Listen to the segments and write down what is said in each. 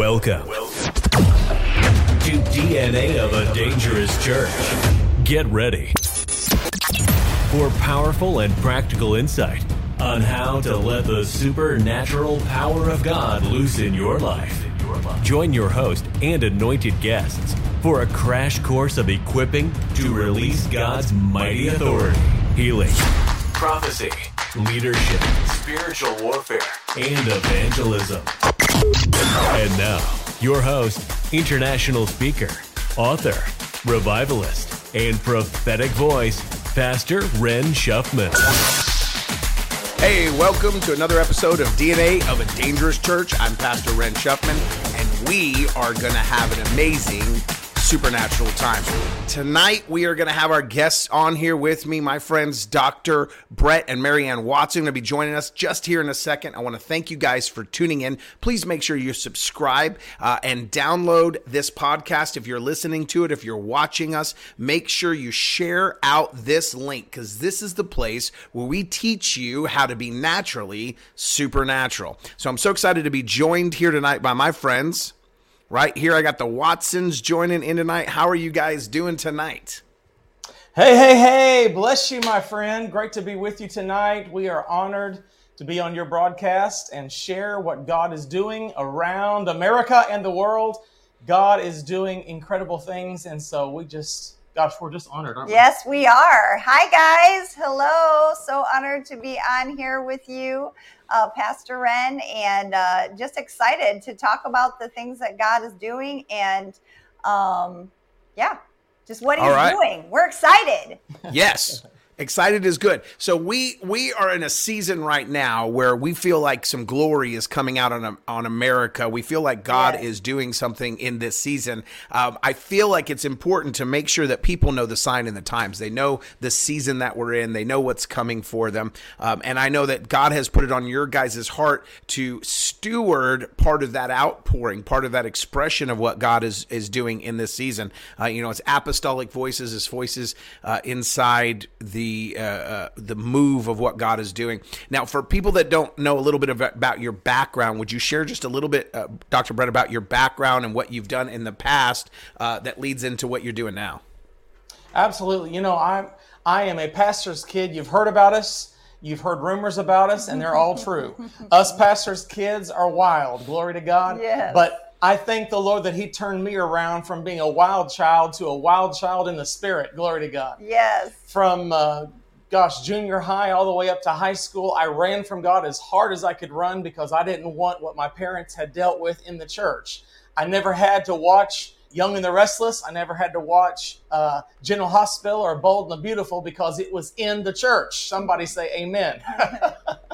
Welcome to DNA of a Dangerous Church. Get ready for powerful and practical insight on how to let the supernatural power of God loose in your life. Join your host and anointed guests for a crash course of equipping to release God's mighty authority, healing, prophecy, leadership, spiritual warfare, and evangelism. And now, your host, international speaker, author, revivalist, and prophetic voice, Pastor Ren Shuffman. Hey, welcome to another episode of DNA of a Dangerous Church. I'm Pastor Ren Shuffman, and we are going to have an amazing supernatural time. Tonight, we are going to have our guests on here with me, my friends, Dr. Brett and Marianne Watson, going to be joining us just here in a second. I want to thank you guys for tuning in. Please make sure you subscribe uh, and download this podcast. If you're listening to it, if you're watching us, make sure you share out this link because this is the place where we teach you how to be naturally supernatural. So I'm so excited to be joined here tonight by my friends. Right here, I got the Watsons joining in tonight. How are you guys doing tonight? Hey, hey, hey, bless you, my friend. Great to be with you tonight. We are honored to be on your broadcast and share what God is doing around America and the world. God is doing incredible things, and so we just, gosh, we're just honored, aren't we? Yes, we are. Hi, guys. Hello. So honored to be on here with you, uh, Pastor Ren, and uh, just excited to talk about the things that God is doing and, um, yeah, just what He's All right. doing. We're excited. Yes. Excited is good. So we we are in a season right now where we feel like some glory is coming out on on America. We feel like God Yes. is doing something in this season. Um, I feel like it's important to make sure that people know the sign and the times. They know the season that we're in. They know what's coming for them. Um, and I know that God has put it on your guys' heart to steward part of that outpouring, part of that expression of what God is is doing in this season. Uh, you know, it's apostolic voices, it's voices uh, inside the uh, uh, the move of what God is doing. Now, for people that don't know a little bit about, about your background, would you share just a little bit, uh, Dr. Brett, about your background and what you've done in the past uh, that leads into what you're doing now? Absolutely. You know, I'm I am a pastor's kid. You've heard about us. You've heard rumors about us, and they're all true. us pastors' kids are wild. Glory to God. Yes. But I thank the Lord that He turned me around from being a wild child to a wild child in the spirit. Glory to God. Yes. From uh, gosh, junior high all the way up to high school, I ran from God as hard as I could run because I didn't want what my parents had dealt with in the church. I never had to watch Young and the Restless. I never had to watch uh, General Hospital or Bold and the Beautiful because it was in the church. Somebody say amen.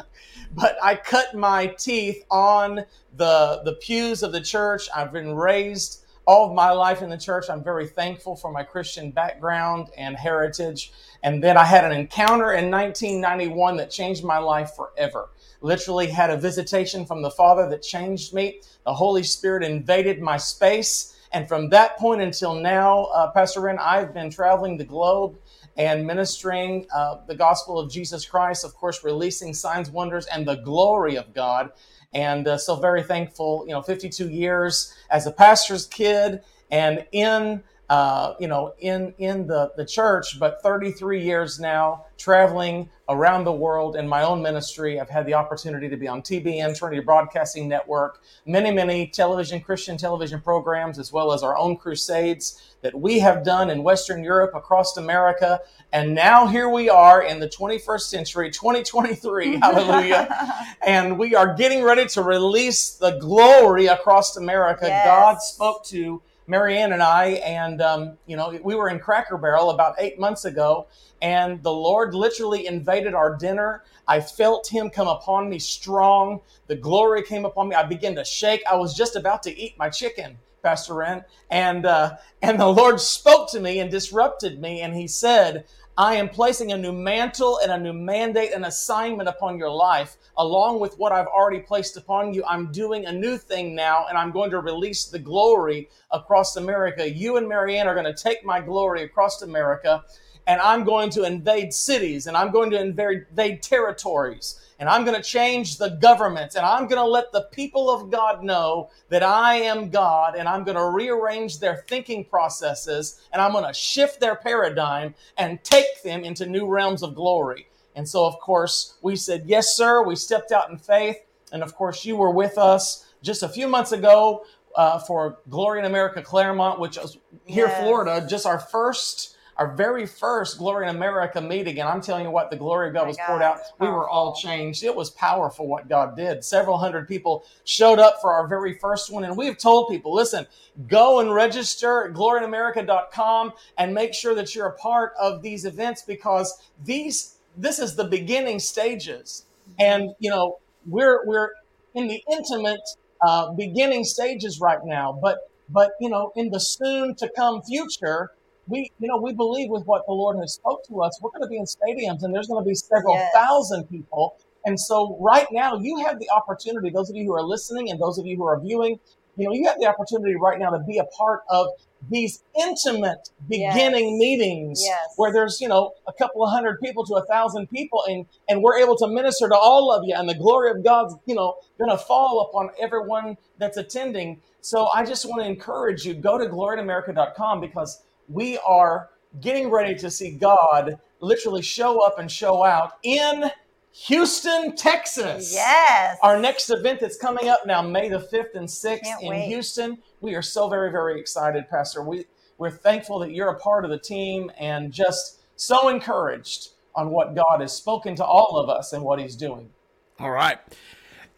but I cut my teeth on the the pews of the church. I've been raised all of my life in the church. I'm very thankful for my Christian background and heritage. And then I had an encounter in 1991 that changed my life forever. Literally had a visitation from the Father that changed me. The Holy Spirit invaded my space. And from that point until now, uh, Pastor Ren, I've been traveling the globe and ministering uh, the gospel of Jesus Christ, of course, releasing signs, wonders, and the glory of God. And uh, so, very thankful, you know, 52 years as a pastor's kid and in, uh, you know, in, in the, the church, but 33 years now traveling around the world in my own ministry. I've had the opportunity to be on TBN, Trinity Broadcasting Network, many, many television, Christian television programs, as well as our own crusades that we have done in Western Europe, across America. And now here we are in the 21st century, 2023. Hallelujah. and we are getting ready to release the glory across America. Yes. God spoke to Marianne and I, and um, you know, we were in Cracker Barrel about eight months ago, and the Lord literally invaded our dinner. I felt Him come upon me strong. The glory came upon me. I began to shake. I was just about to eat my chicken, Pastor Ren, and uh, and the Lord spoke to me and disrupted me, and He said, I am placing a new mantle and a new mandate and assignment upon your life, along with what I've already placed upon you. I'm doing a new thing now, and I'm going to release the glory across America. You and Marianne are going to take my glory across America. And I'm going to invade cities and I'm going to invade territories and I'm going to change the governments and I'm going to let the people of God know that I am God and I'm going to rearrange their thinking processes and I'm going to shift their paradigm and take them into new realms of glory. And so, of course, we said, Yes, sir. We stepped out in faith. And of course, you were with us just a few months ago uh, for Glory in America Clermont, which is here, yes. Florida, just our first our very first Glory in America meeting, and I'm telling you what, the glory of God was God, poured out. We were all changed. It was powerful what God did. Several hundred people showed up for our very first one, and we have told people, listen, go and register at gloryinamerica.com and make sure that you're a part of these events because these this is the beginning stages, and you know we're we're in the intimate uh, beginning stages right now, but but you know in the soon to come future we, you know, we believe with what the Lord has spoke to us. We're going to be in stadiums, and there's going to be several yes. thousand people. And so, right now, you have the opportunity. Those of you who are listening, and those of you who are viewing, you know, you have the opportunity right now to be a part of these intimate beginning yes. meetings yes. where there's you know a couple of hundred people to a thousand people and and we're able to minister to all of you and the glory of god's you know going to fall upon everyone that's attending so i just want to encourage you go to gloryinamerica.com because we are getting ready to see God literally show up and show out in Houston, Texas. Yes. Our next event that's coming up now, May the 5th and 6th Can't in wait. Houston. We are so very, very excited, Pastor. We, we're thankful that you're a part of the team and just so encouraged on what God has spoken to all of us and what He's doing. All right.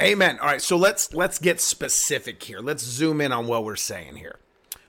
Amen. All right, so let's let's get specific here. Let's zoom in on what we're saying here.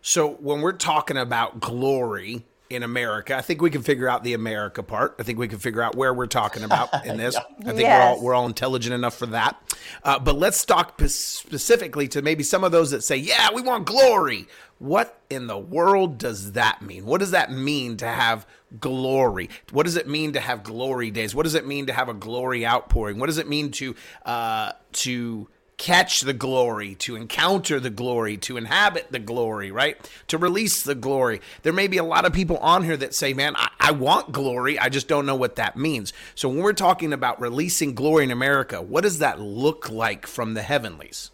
So when we're talking about glory in America, I think we can figure out the America part. I think we can figure out where we're talking about in this. I think yes. we're all we're all intelligent enough for that. Uh, but let's talk specifically to maybe some of those that say, "Yeah, we want glory." What in the world does that mean? What does that mean to have glory? What does it mean to have glory days? What does it mean to have a glory outpouring? What does it mean to uh, to catch the glory, to encounter the glory, to inhabit the glory, right? To release the glory. There may be a lot of people on here that say, man, I, I, want glory. I just don't know what that means. So when we're talking about releasing glory in America, what does that look like from the heavenlies?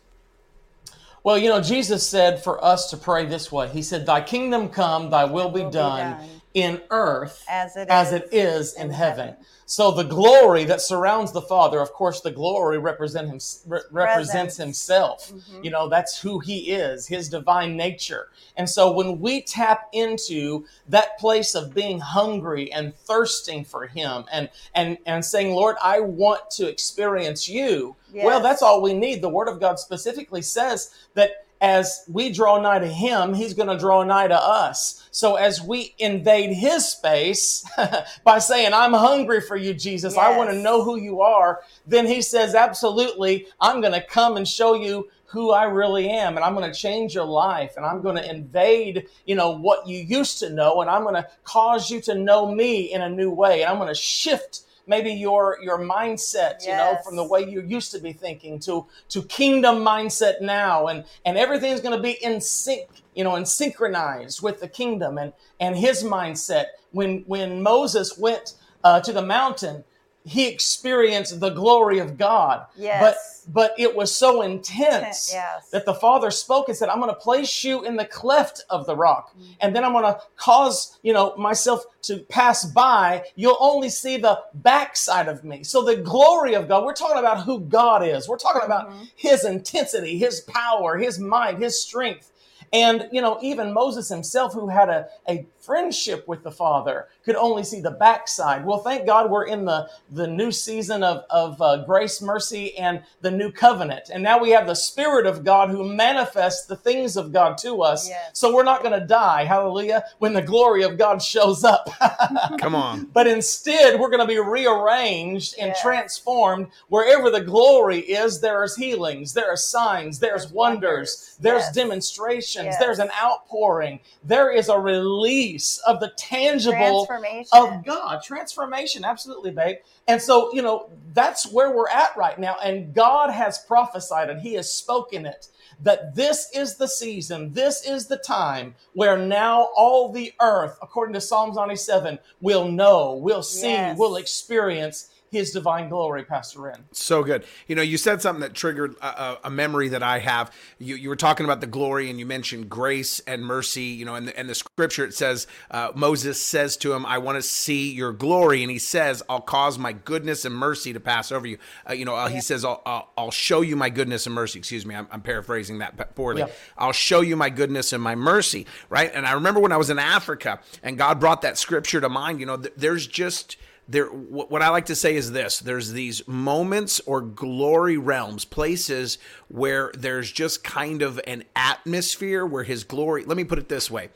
Well, you know, Jesus said for us to pray this way. He said, Thy kingdom come, thy will be, will done, be done, in earth as it as is, it is in, heaven. heaven. So the glory that surrounds the Father, of course, the glory represent him, re- represents Himself. Mm-hmm. You know, that's who He is, His divine nature. And so when we tap into that place of being hungry and thirsting for Him, and and and saying, Lord, I want to experience You. Yes. Well, that's all we need. The Word of God specifically says that as we draw nigh to him, he's going to draw nigh to us. So as we invade his space by saying, I'm hungry for you, Jesus, yes. I want to know who you are, then he says, absolutely, I'm going to come and show you who I really am and I'm going to change your life and I'm going to invade, you know, what you used to know and I'm going to cause you to know me in a new way and I'm going to shift maybe your your mindset yes. you know from the way you used to be thinking to to kingdom mindset now and and everything's going to be in sync you know and synchronized with the kingdom and and his mindset when when moses went uh, to the mountain he experienced the glory of God. Yes. But but it was so intense yes. that the Father spoke and said, I'm going to place you in the cleft of the rock. Mm-hmm. And then I'm going to cause, you know, myself to pass by. You'll only see the backside of me. So the glory of God, we're talking about who God is. We're talking about mm-hmm. his intensity, his power, his might, his strength. And, you know, even Moses himself, who had a, a friendship with the Father, could only see the backside. Well, thank God we're in the, the new season of, of uh, grace, mercy, and the new covenant. And now we have the Spirit of God who manifests the things of God to us. Yes. So we're not going to die, hallelujah, when the glory of God shows up. Come on. But instead, we're going to be rearranged and yes. transformed. Wherever the glory is, there is healings, there are signs, there's, there's wonders, wonders, there's yes. demonstrations, there's an outpouring, there is a release of the tangible of God. Transformation, absolutely, babe. And so, you know, that's where we're at right now. And God has prophesied and He has spoken it that this is the season, this is the time where now all the earth, according to Psalms 97, will know, will see, Yes. will experience his divine glory, Pastor Ren. So good. You know, you said something that triggered a, a, memory that I have. You, you were talking about the glory and you mentioned grace and mercy. You know, and the, and the scripture it says, uh, Moses says to him, I want to see your glory. And he says, I'll cause my goodness and mercy to pass over you. Uh, you know, uh, he says, I'll, I'll, I'll show you my goodness and mercy. Excuse me, I'm, I'm paraphrasing that poorly. Yeah. I'll show you my goodness and my mercy. Right. And I remember when I was in Africa and God brought that scripture to mind, you know, th- there's just there wh- what i like to say is this there's these moments or glory realms places where there's just kind of an atmosphere where his glory let me put it this way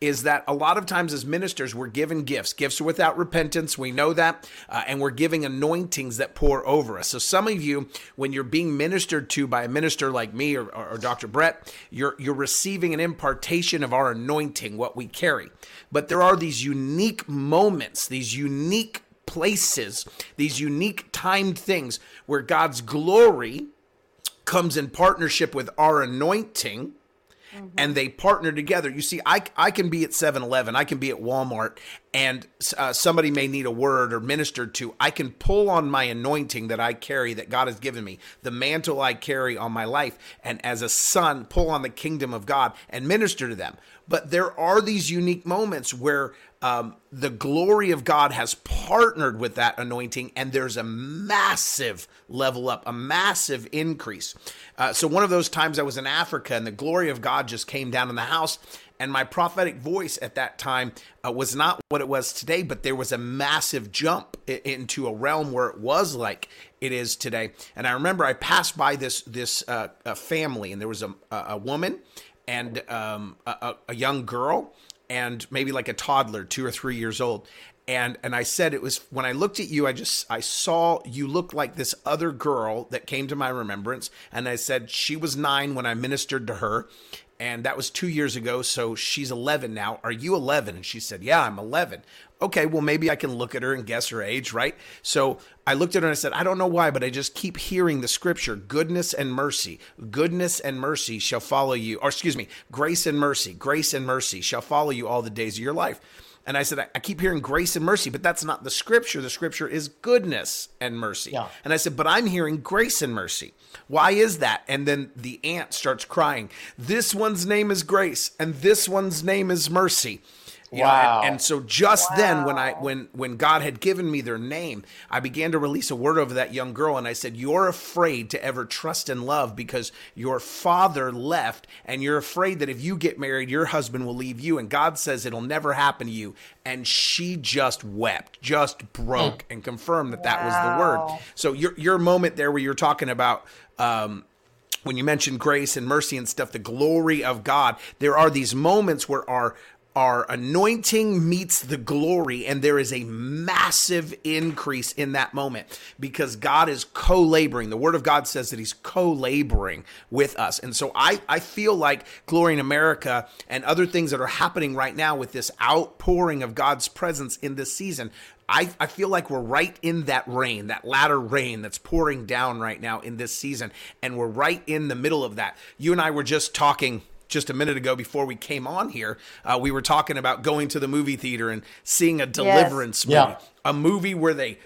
is that a lot of times as ministers we're given gifts. Gifts without repentance we know that uh, and we're giving anointings that pour over us. So some of you when you're being ministered to by a minister like me or, or, or dr brett you're you're receiving an impartation of our anointing what we carry. But there are these unique moments these unique places, these unique timed things where God's glory comes in partnership with our anointing and they partner together. You see, I, I can be at 7 Eleven, I can be at Walmart, and uh, somebody may need a word or ministered to. I can pull on my anointing that I carry, that God has given me, the mantle I carry on my life, and as a son, pull on the kingdom of God and minister to them. But there are these unique moments where um, the glory of God has partnered with that anointing, and there's a massive level up, a massive increase. Uh, so, one of those times I was in Africa, and the glory of God just came down in the house. And my prophetic voice at that time uh, was not what it was today, but there was a massive jump into a realm where it was like it is today. And I remember I passed by this this uh, family, and there was a, a a woman and um, a, a- young girl, and maybe like a toddler, two or three years old. And and I said it was when I looked at you, I just I saw you look like this other girl that came to my remembrance, and I said she was nine when I ministered to her, and that was two years ago. So she's 11 now. Are you 11? And she said, Yeah, I'm 11. Okay, well, maybe I can look at her and guess her age, right? So I looked at her and I said, I don't know why, but I just keep hearing the scripture goodness and mercy, goodness and mercy shall follow you. Or excuse me, grace and mercy, grace and mercy shall follow you all the days of your life. And I said, I, I keep hearing grace and mercy, but that's not the scripture. The scripture is goodness and mercy. Yeah. And I said, but I'm hearing grace and mercy. Why is that? And then the aunt starts crying. This one's name is grace, and this one's name is mercy. You know, and, and so just then when I when when God had given me their name, I began to release a word over that young girl and I said, "You're afraid to ever trust and love because your father left and you're afraid that if you get married, your husband will leave you and God says it'll never happen to you." And she just wept, just broke and confirmed that that was the word. So your your moment there where you're talking about um when you mentioned grace and mercy and stuff, the glory of God, there are these moments where our our anointing meets the glory, and there is a massive increase in that moment because God is co-laboring. The Word of God says that He's co-laboring with us, and so I I feel like Glory in America and other things that are happening right now with this outpouring of God's presence in this season I, I feel like we're right in that rain, that latter rain that's pouring down right now in this season. And we're right in the middle of that. You and I were just talking just a minute ago before we came on here. Uh, we were talking about going to the movie theater and seeing a deliverance movie, Yeah. a movie where they,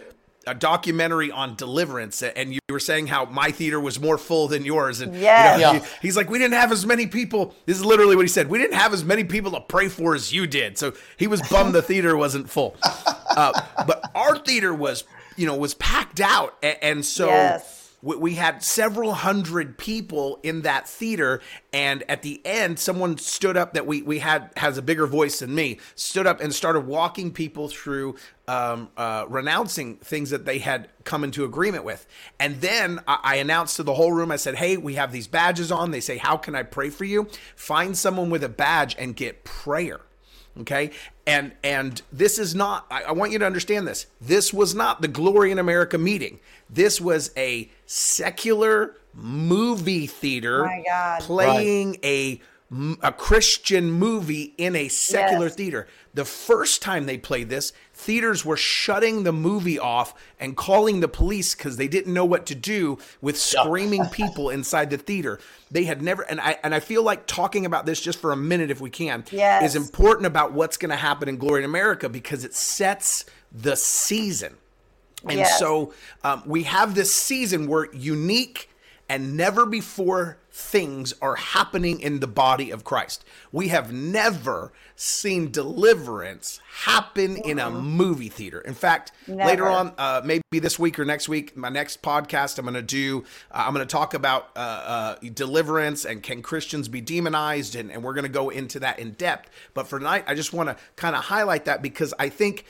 a documentary on deliverance. And you were saying how my theater was more full than yours. And you know, Yeah. he- he's like, we didn't have as many people. This is literally what he said. We didn't have as many people to pray for as you did. So he was bummed the theater wasn't full. Uh, but our theater was, you know, was packed out, A- and, so Yes. We, we had several hundred people in that theater. And at the end, someone stood up that we we had has a bigger voice than me. Stood up and started walking people through. Um, uh, renouncing things that they had come into agreement with. And then I, I announced to the whole room, I said, Hey, we have these badges on. They say, How can I pray for you? Find someone with a badge and get prayer okay and and this is not I, I want you to understand this this was not the glory in america meeting this was a secular movie theater oh My God. playing a a Christian movie in a secular Yes. theater. The first time they played this, theaters were shutting the movie off and calling the police because they didn't know what to do with screaming people inside the theater. They had never, and I and I feel like talking about this just for a minute, if we can, Yes. is important about what's going to happen in Glory in America because it sets the season. And Yes. so um, we have this season where unique and never before things are happening in the body of Christ. We have never seen deliverance happen in a movie theater. In fact, later on, uh, maybe this week or next week, my next podcast, I'm going to do, uh, I'm going to talk about uh, uh, deliverance and can Christians be demonized, and, and we're going to go into that in depth. But for tonight, I just want to kind of highlight that because I think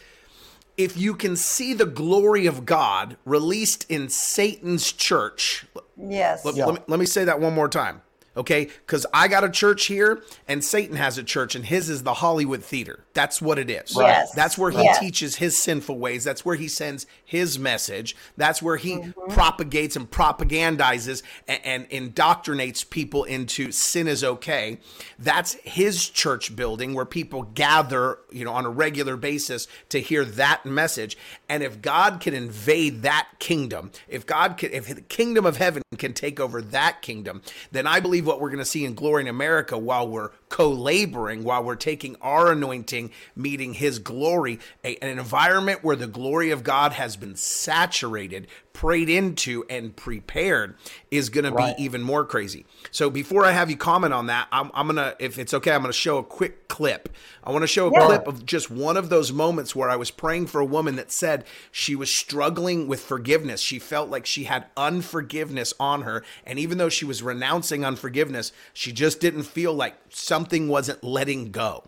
if you can see the glory of God released in Satan's church, Yes. let, let me, let me say that one more time. Okay, because I got a church here, and Satan has a church, and his is the Hollywood theater. That's what it is. Yes. That's where he Yes. teaches his sinful ways. That's where he sends his message. That's where he Mm-hmm. propagates and propagandizes and, and indoctrinates people into sin is okay. That's his church building where people gather, you know, on a regular basis to hear that message. And if God can invade that kingdom, if God can, if the kingdom of heaven can take over that kingdom, then I believe what we're going to see in Glory in America while we're co-laboring, while we're taking our anointing, meeting His glory, a, an environment where the glory of God has been saturated, prayed into, and prepared, is going to be even more crazy. So before I have you comment on that, I'm, I'm gonna, if it's okay, I'm gonna show a quick clip. I want to show a Yeah. clip of just one of those moments where I was praying for a woman that said she was struggling with forgiveness. She felt like she had unforgiveness on her. And even though she was renouncing unforgiveness, she just didn't feel like something wasn't letting go.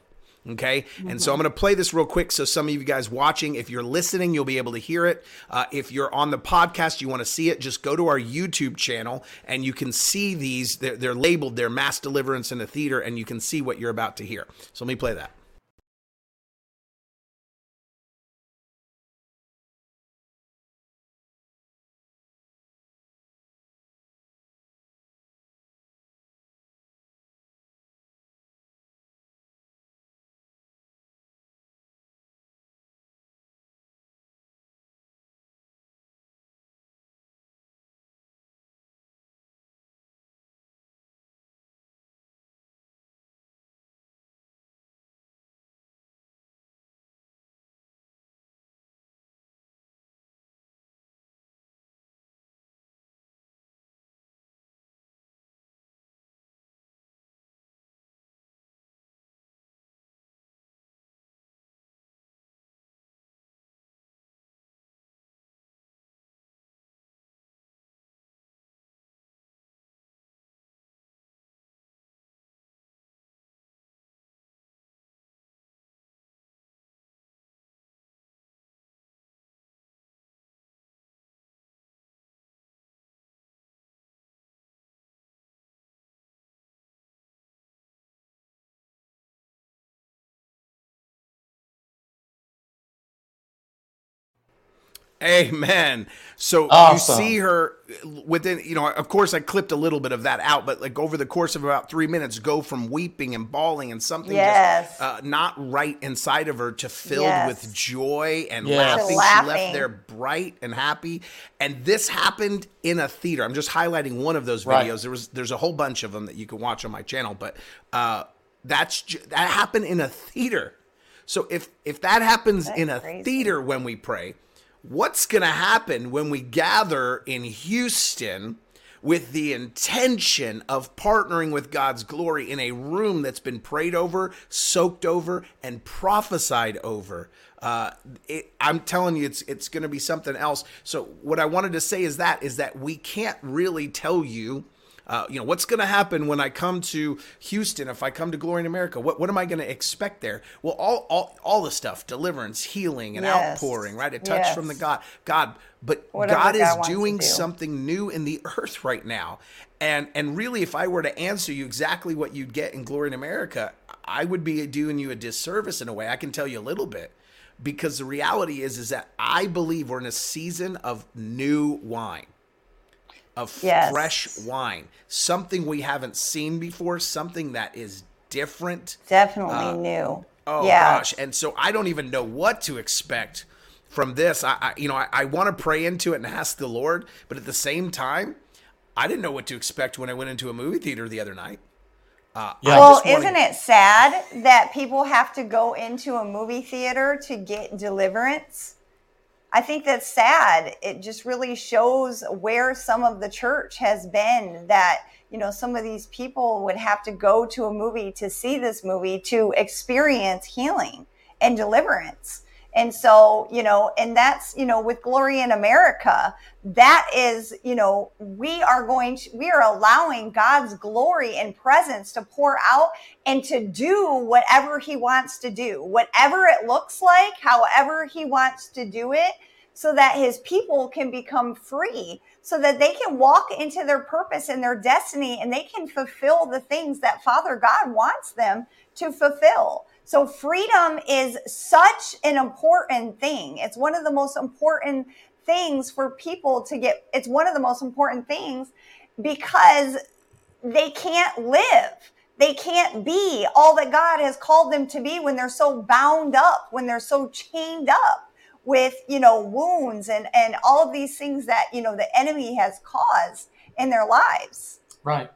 Okay. And so I'm going to play this real quick. So some of you guys watching, if you're listening, you'll be able to hear it. Uh, if you're on the podcast, you want to see it, just go to our YouTube channel and you can see these. They're, they're labeled, they're mass deliverance in a theater, and you can see what you're about to hear. So let me play that. Amen. So Awesome. you see her within, you know, of course I clipped a little bit of that out, but like over the course of about three minutes, go from weeping and bawling and something Yes. just uh, not right inside of her to filled Yes. with joy and Yes. laughing. To She left there bright and happy. And this happened in a theater. I'm just highlighting one of those Right. videos. There was there's a whole bunch of them that you can watch on my channel, but uh, that's that happened in a theater. So if if that happens That's in a crazy. theater when we pray, what's going to happen when we gather in Houston with the intention of partnering with God's glory in a room that's been prayed over, soaked over, and prophesied over? Uh, it, I'm telling you, it's it's going to be something else. So what I wanted to say is that is that we can't really tell you. Uh, you know what's going to happen when I come to Houston? If I come to Glory in America, what what am I going to expect there? Well, all all all the stuff, deliverance, healing, and Yes. outpouring, right? A touch from the God, God. But Whatever God is God doing do. something new in the earth right now, and and really, if I were to answer you exactly what you'd get in Glory in America, I would be doing you a disservice in a way. I can tell you a little bit because the reality is is that I believe we're in a season of new wine. Of Yes. fresh wine, something we haven't seen before, something that is different. Definitely new. Oh yeah. gosh! And so I don't even know what to expect from this. I, I you know, I, I want to pray into it and ask the Lord, but at the same time, I didn't know what to expect when I went into a movie theater the other night. Uh, Yeah. Well, just wanna- isn't it sad that people have to go into a movie theater to get deliverance? I think that's sad. It just really shows where some of the church has been that, you know, some of these people would have to go to a movie to see this movie to experience healing and deliverance. And so, you know, and that's, you know, with Glory in America, that is, you know, we are going to, we are allowing God's glory and presence to pour out and to do whatever he wants to do, whatever it looks like, however he wants to do it, so that his people can become free, so that they can walk into their purpose and their destiny and they can fulfill the things that Father God wants them to fulfill. So freedom is such an important thing. It's one of the most important things for people to get. It's one of the most important things because they can't live. They can't be all that God has called them to be when they're so bound up, when they're so chained up with, you know, wounds and, and all of these things that, you know, the enemy has caused in their lives. Right.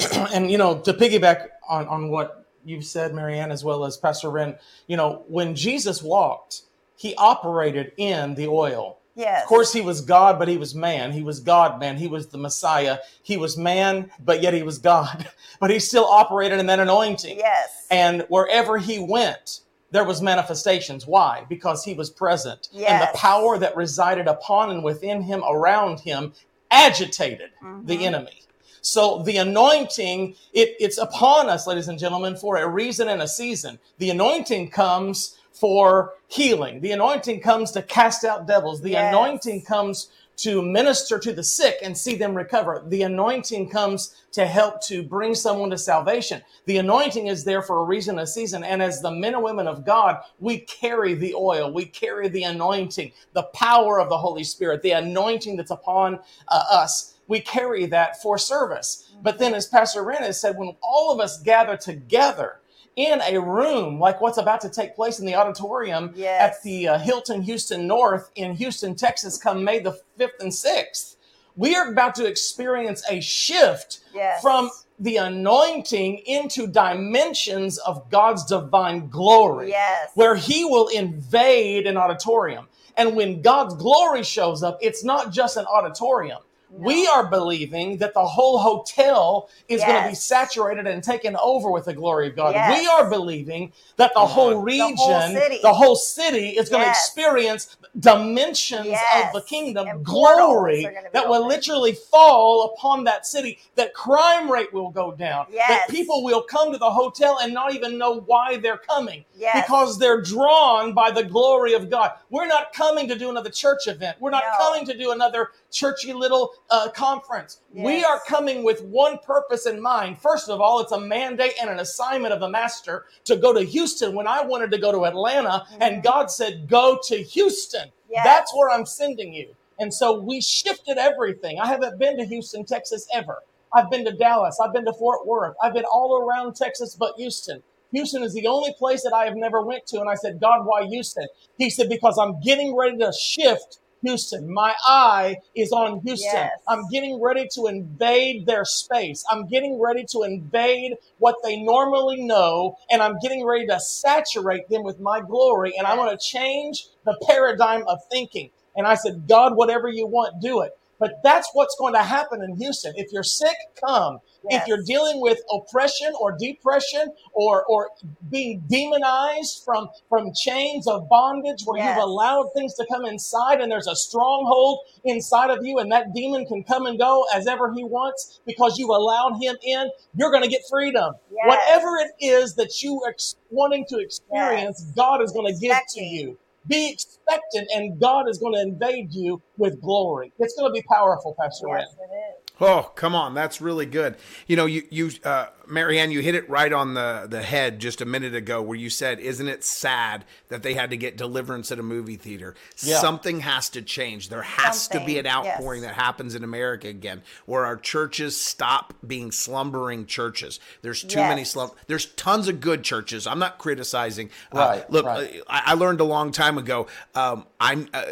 and you know, to piggyback on on what you've said, Marianne, as well as Pastor Ren, you know, when Jesus walked, he operated in the oil. Yes. Of course, he was God, but he was man. He was God, man. He was the Messiah. He was man, but yet he was God. But he still operated in that anointing. Yes. And wherever he went, there was manifestations. Why? Because he was present. And the power that resided upon and within him, around him, agitated Mm-hmm. the enemy. So the anointing, it, it's upon us, ladies and gentlemen, for a reason and a season. The anointing comes for healing. The anointing comes to cast out devils. The Yes. anointing comes to minister to the sick and see them recover. The anointing comes to help to bring someone to salvation. The anointing is there for a reason, a season. And as the men and women of God, we carry the oil, we carry the anointing, the power of the Holy Spirit, the anointing that's upon uh, us. We carry that for service. But then, as Pastor Ren has said, when all of us gather together, in a room like what's about to take place in the auditorium Yes. at the uh, Hilton Houston North in Houston, Texas, come May the 5th and 6th. We are about to experience a shift Yes. from the anointing into dimensions of God's divine glory, Yes. where He will invade an auditorium. And when God's glory shows up, it's not just an auditorium. We are believing that the whole hotel is going to be saturated and taken over with the glory of God. Yes. We are believing that the whole region, whole city. the whole city is going to experience dimensions Yes. of the kingdom, And glory are gonna that will literally fall upon that city, that crime rate will go down, that people will come to the hotel and not even know why they're coming Yes. because they're drawn by the glory of God. We're not coming to do another church event. We're not No. coming to do another churchy little uh, conference. We are coming with one purpose in mind. First of all, it's a mandate and an assignment of the master to go to Houston when I wanted to go to Atlanta, and God said, Go to Houston. Mm-hmm. Yes. That's where I'm sending you. And so we shifted everything. I haven't been to Houston, Texas ever. I've been to Dallas. I've been to Fort Worth. I've been all around Texas but Houston. Houston is the only place that I have never went to. And I said, God, why Houston? He said, because I'm getting ready to shift Houston. My eye is on Houston. Yes. I'm getting ready to invade their space. I'm getting ready to invade what they normally know. And I'm getting ready to saturate them with my glory. And I'm going to change the paradigm of thinking. And I said, God, whatever you want, do it. But that's what's going to happen in Houston. If you're sick, come. Yes. If you're dealing with oppression or depression or, or being demonized from, from chains of bondage where Yes. you've allowed things to come inside and there's a stronghold inside of you and that demon can come and go as ever he wants because you allowed him in, you're going to get freedom. Yes. Whatever it is that you are ex- wanting to experience, God is going to give to you. Be expectant, and God is going to invade you with glory. It's going to be powerful, Pastor. Yes, it is. Oh, come on, that's really good. You know, you you uh, Marianne, you hit it right on the the head just a minute ago, where you said, "Isn't it sad that they had to get deliverance at a movie theater? Yeah. Something has to change. There has to be an outpouring yes. that happens in America again, where our churches stop being slumbering churches. There's too many Yes. slum. There's tons of good churches. I'm not criticizing. Uh, Right, look, right. I, I learned a long time ago. Um, I'm. Uh,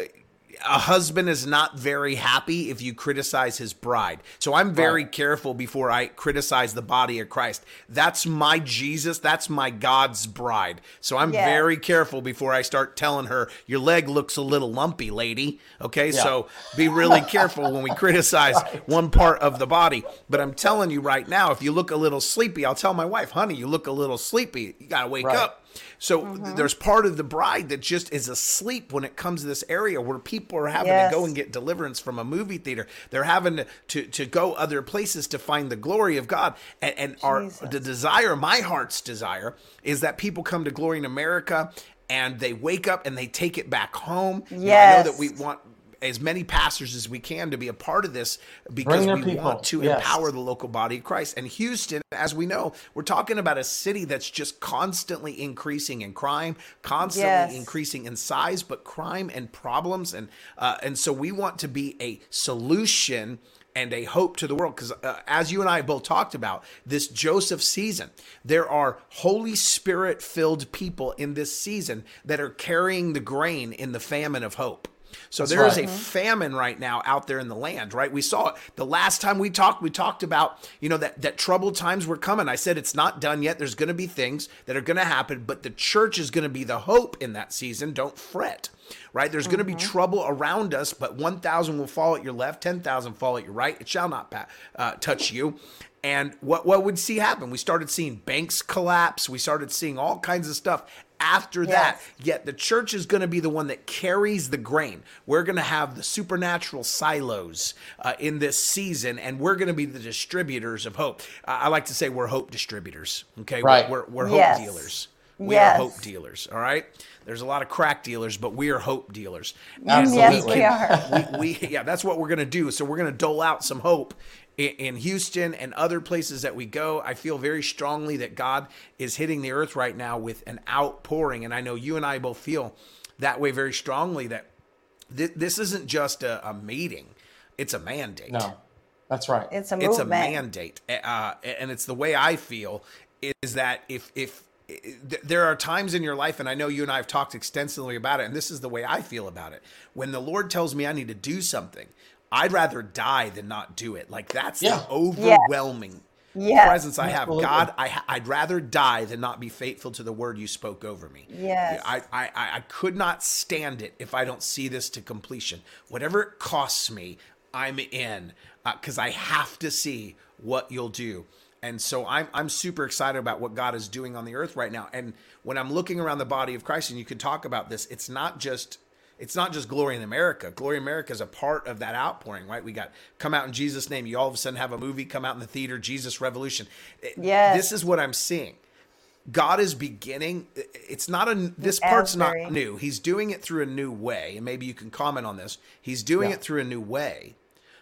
a husband is not very happy if you criticize his bride. So I'm very Right. careful before I criticize the body of Christ. That's my Jesus. That's my God's bride. So I'm Yes. very careful before I start telling her, your leg looks a little lumpy, lady. Okay. Yeah. So be really careful when we criticize one part of the body. But I'm telling you right now, if you look a little sleepy, I'll tell my wife, honey, you look a little sleepy. You got to wake Right. up. So Mm-hmm. there's part of the bride that just is asleep when it comes to this area where people are having Yes. to go and get deliverance from a movie theater. They're having to, to, to go other places to find the glory of God. And, and our the desire, my heart's desire, is that people come to Glory in America and they wake up and they take it back home. Know, I know Yes. that we want as many pastors as we can to be a part of this because we people. want to Yes. empower the local body of Christ. And Houston, as we know, we're talking about a city that's just constantly increasing in crime, constantly Yes. increasing in size, but crime and problems, and uh, and so we want to be a solution and a hope to the world because uh, as you and I both talked about this Joseph season there are holy spirit filled people in this season that are carrying the grain in the famine of hope so That's there is right. a famine right now out there in the land, right? We saw it the last time we talked. We talked about you know that that troubled times were coming. I said it's not done yet. There's going to be things that are going to happen, but the church is going to be the hope in that season. Don't fret, right? There's going to be trouble around us, but one thousand will fall at your left, ten thousand fall at your right. It shall not pa- uh, touch you. And what what would see happen? We started seeing banks collapse. We started seeing all kinds of stuff after that. Yet the church is going to be the one that carries the grain. We're going to have the supernatural silos uh, in this season, and we're going to be the distributors of hope. Uh, I like to say we're hope distributors. Okay, Right. We're, we're, we're Yes. hope dealers. We Yes. are hope dealers. All right. There's a lot of crack dealers, but we are hope dealers. Absolutely. Yes, we are. we, we yeah, that's what we're gonna do. So we're gonna dole out some hope in, in Houston and other places that we go. I feel very strongly that God is hitting the earth right now with an outpouring, and I know you and I both feel that way very strongly. That thi- this isn't just a, a meeting; it's a mandate No, that's right. It's a movement. it's a mandate uh, and it's the way i feel is that if if there are times in your life and i know you and i have talked extensively about it and this is the way i feel about it when the lord tells me i need to do something i'd rather die than not do it like that's Yeah. the overwhelming Yes. presence i have Absolutely. god I I'd rather die than not be faithful to the word you spoke over me Yes. I, I, I I could not stand it if I don't see this to completion. Whatever it costs me, I'm in uh, because I have to see what you'll do. And so I'm I'm super excited about what God is doing on the earth right now. And when I'm looking around the body of Christ, and you could talk about this, it's not just it's not just glory in America. Glory in America is a part of that outpouring, right? We got come out in Jesus' name. You all of a sudden have a movie come out in the theater, Jesus Revolution. Yes. This is what I'm seeing. God is beginning. It's not a. This part's not new. He's doing it through a new way, and maybe you can comment on this. He's doing Yeah. it through a new way,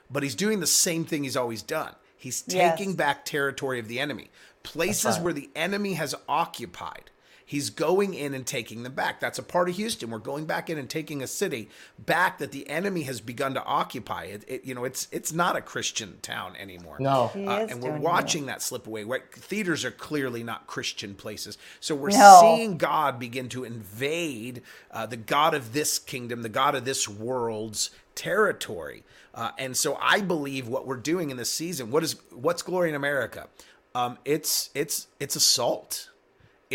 but he's doing the same thing he's always done. He's Yes. taking back territory of the enemy, places right. where the enemy has occupied. He's going in and taking them back. That's a part of Houston. We're going back in and taking a city back that the enemy has begun to occupy. It, it you know, it's it's not a Christian town anymore. No. Uh, and we're doing watching that slip away. Right? Theaters are clearly not Christian places. So we're No. seeing God begin to invade uh, the God of this kingdom, the God of this world's territory. Uh, and so I believe what we're doing in this season, what is what's glory in America? Um, it's it's it's assault.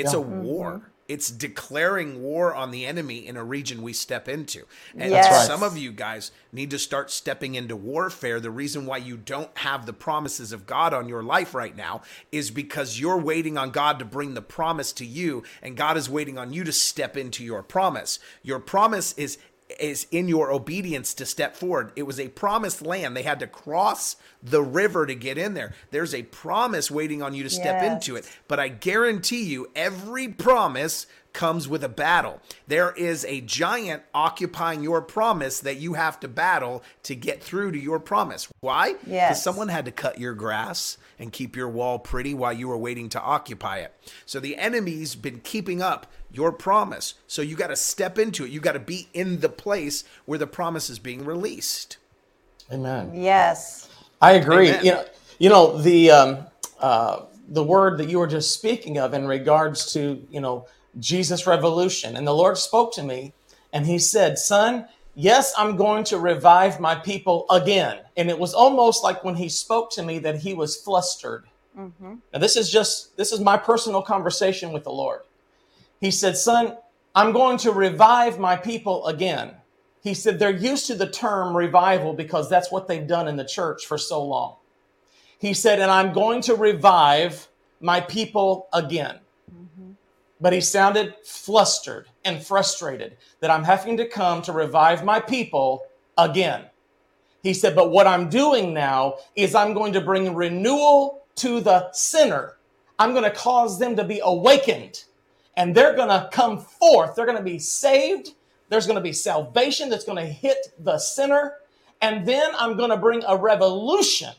It's Yeah. a war. Mm-hmm. It's declaring war on the enemy in a region we step into. And Yes. Some of you guys need to start stepping into warfare. The reason why you don't have the promises of God on your life right now is because you're waiting on God to bring the promise to you, and God is waiting on you to step into your promise. Your promise is is in your obedience to step forward. It was a promised land. They had to cross the river to get in there. There's a promise waiting on you to step Yes. into it. But I guarantee you, every promise comes with a battle. There is a giant occupying your promise that you have to battle to get through to your promise. Why? Because Yes. someone had to cut your grass and keep your wall pretty while you were waiting to occupy it. So the enemy's been keeping up your promise. So you got to step into it. You got to be in the place where the promise is being released. Amen. Yes. I agree. Amen. You know, you know the um, uh, the word that you were just speaking of in regards to you know Jesus revolution, and the Lord spoke to me, and He said, "Son, yes, I'm going to revive my people again." And it was almost like when He spoke to me that He was flustered. Now, this is just this is my personal conversation with the Lord. He said, Son, I'm going to revive my people again. He said, They're used to the term revival because that's what they've done in the church for so long. He said, And I'm going to revive my people again. Mm-hmm. But he sounded flustered and frustrated that I'm having to come to revive my people again. He said, But what I'm doing now is I'm going to bring renewal to the sinner. I'm going to cause them to be awakened and they're going to come forth. They're going to be saved. There's going to be salvation that's going to hit the sinner. And then I'm going to bring a revolution.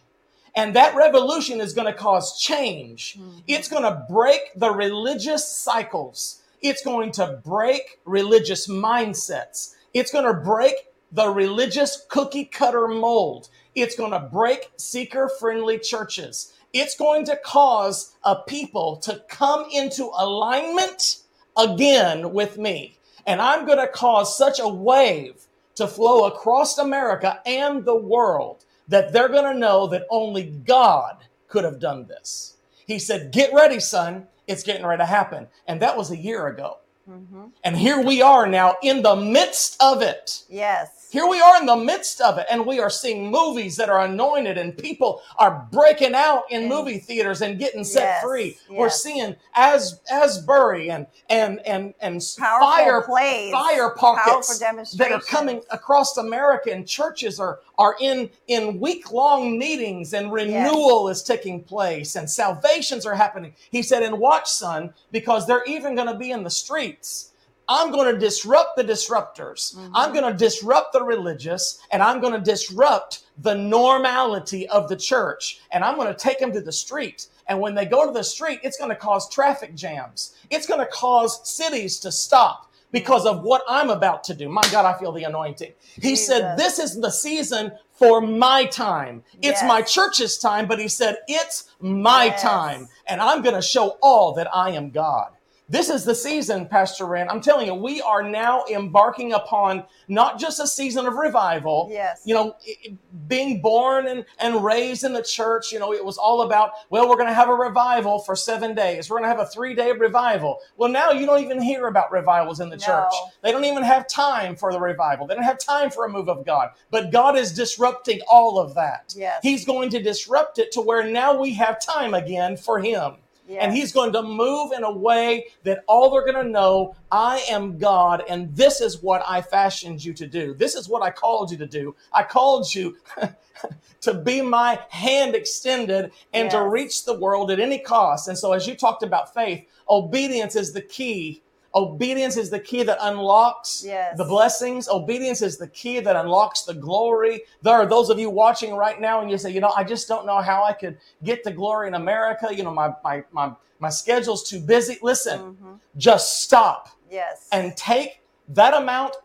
And that revolution is going to cause change. Mm-hmm. It's going to break the religious cycles. It's going to break religious mindsets. It's going to break the religious cookie cutter mold. It's going to break seeker friendly churches. It's going to cause a people to come into alignment again with me. And I'm going to cause such a wave to flow across America and the world that they're going to know that only God could have done this. He said, Get ready, son. It's getting ready to happen. And that was a year ago. Mm-hmm. And here we are now in the midst of it. Yes. Here we are in the midst of it, and we are seeing movies that are anointed, and people are breaking out in movie theaters and getting set Yes, free. We're seeing as Asbury and and and and Powerful fire plays, fire pockets that are coming across America, and churches are are in in week long meetings, and renewal is taking place, and salvations are happening. He said, "And watch, son, because they're even going to be in the streets." I'm going to disrupt the disruptors. Mm-hmm. I'm going to disrupt the religious and I'm going to disrupt the normality of the church. And I'm going to take them to the street. And when they go to the street, it's going to cause traffic jams. It's going to cause cities to stop because of what I'm about to do. My God, I feel the anointing. He said, This is the season for my time. It's Yes. my church's time, but he said, It's my Yes. time. And I'm going to show all that I am God. This is the season, Pastor Rand. I'm telling you, we are now embarking upon not just a season of revival. Yes. You know, it- being born and, and raised in the church, you know, it was all about, well, we're going to have a revival for seven days. We're going to have a three day revival. Well, now you don't even hear about revivals in the No. church. They don't even have time for the revival. They don't have time for a move of God. But God is disrupting all of that. Yes. He's going to disrupt it to where now we have time again for Him. And he's going to move in a way that all they're going to know I am God, and this is what I fashioned you to do. This is what I called you to do. I called you to be my hand extended and to reach the world at any cost. And so, as you talked about faith, obedience is the key. Obedience is the key that unlocks Yes. the blessings. Obedience is the key that unlocks the glory. There are those of you watching right now, and you say, you know, I just don't know how I could get the glory in America. You know, my my my my schedule's too busy. Listen, Mm-hmm. just stop Yes. and take that amount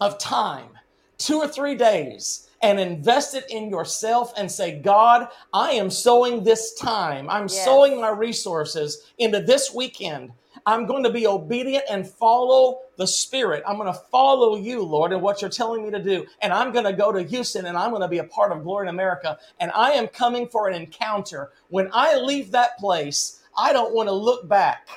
of time, two or three days, and invest it in yourself and say, God, I am sowing this time. I'm Yes. sowing my resources into this weekend. I'm going to be obedient and follow the Spirit. I'm going to follow you, Lord, and what you're telling me to do. And I'm going to go to Houston and I'm going to be a part of Glory in America. And I am coming for an encounter. When I leave that place, I don't want to look back.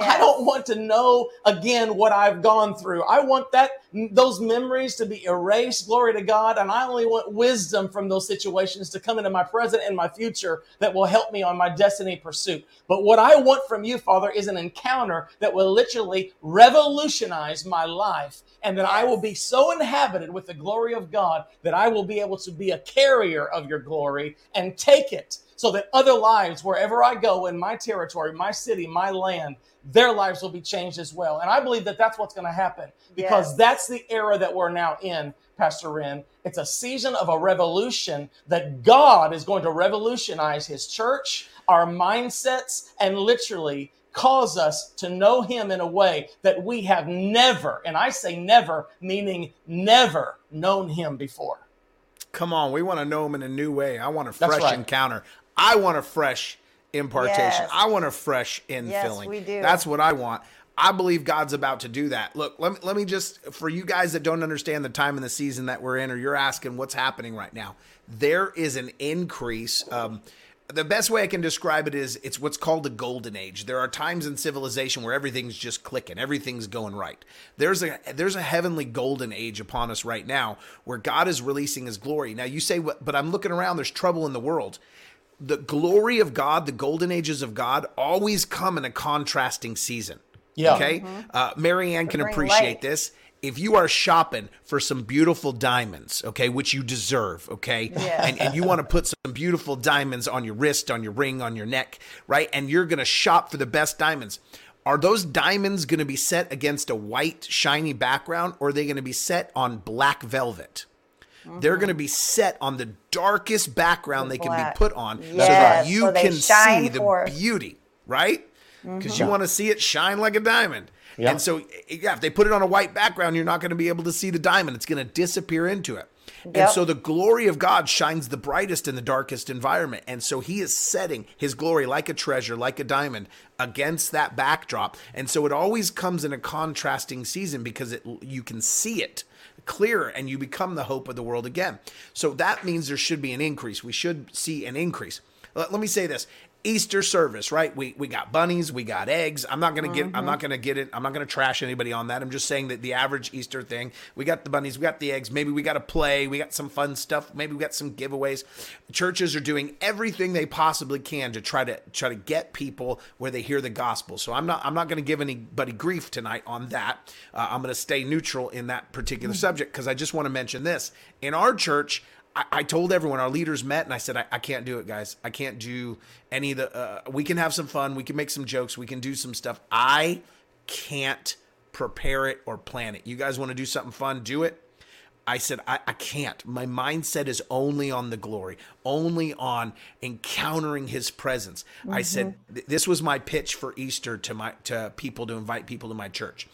I don't want to know again what I've gone through. I want that those memories to be erased. Glory to God. And I only want wisdom from those situations to come into my present and my future that will help me on my destiny pursuit. But what I want from you, Father, is an encounter that will literally revolutionize my life. And that I will be so inhabited with the glory of God that I will be able to be a carrier of your glory and take it so that other lives, wherever I go in my territory, my city, my land, their lives will be changed as well. And I believe that that's what's going to happen because Yes. that's the era that we're now in, Pastor Ren. It's a season of a revolution that God is going to revolutionize his church, our mindsets, and literally cause us to know him in a way that we have never, and I say never, meaning never known him before. Come on, we want to know him in a new way. I want a fresh right. encounter. I want a fresh impartation. Yes. I want a fresh infilling. Yes, we do. That's what I want. I believe God's about to do that. Look, let me let me just for you guys that don't understand the time and the season that we're in, or you're asking what's happening right now. There is an increase. Um, the best way I can describe it is it's what's called a golden age. There are times in civilization where everything's just clicking, everything's going right. There's a there's a heavenly golden age upon us right now where God is releasing his glory. Now you say but I'm looking around there's trouble in the world. The glory of God, the golden ages of God always come in a contrasting season. Yeah. Okay. Uh, Marianne can appreciate light. this. If you are shopping for some beautiful diamonds, okay, which you deserve, okay, Yes. and, and you want to put some beautiful diamonds on your wrist, on your ring, on your neck, right, and you're going to shop for the best diamonds, are those diamonds going to be set against a white, shiny background, or are they going to be set on black velvet? They're going to be set on the darkest background they can be put on so that you so can shine see the beauty, right? Because you want to see it shine like a diamond. Yeah. And so, yeah, if they put it on a white background, you're not going to be able to see the diamond. It's going to disappear into it. And so the glory of God shines the brightest in the darkest environment. And so he is setting his glory like a treasure, like a diamond, against that backdrop. And so it always comes in a contrasting season because it you can see it clearer and you become the hope of the world again. So that means there should be an increase. We should see an increase. Let, let me say this. Easter service, right? We we got bunnies, we got eggs. I'm not gonna get I'm not gonna get it. I'm not gonna trash anybody on that. I'm just saying that the average Easter thing, we got the bunnies, we got the eggs. Maybe we got to play, we got some fun stuff. Maybe we got some giveaways. Churches are doing everything they possibly can to try to try to get people where they hear the gospel. So I'm not I'm not gonna give anybody grief tonight on that. Uh, I'm gonna stay neutral in that particular subject because I just want to mention this in our church. I, I told everyone our leaders met and I said I, I can't do it, guys. I can't do any of the. Uh, we can have some fun. We can make some jokes. We can do some stuff. I can't prepare it or plan it. You guys want to do something fun? Do it. I said, I, I can't. My mindset is only on the glory, only on encountering his presence. I said, th- this was my pitch for Easter to my to people to invite people to my church.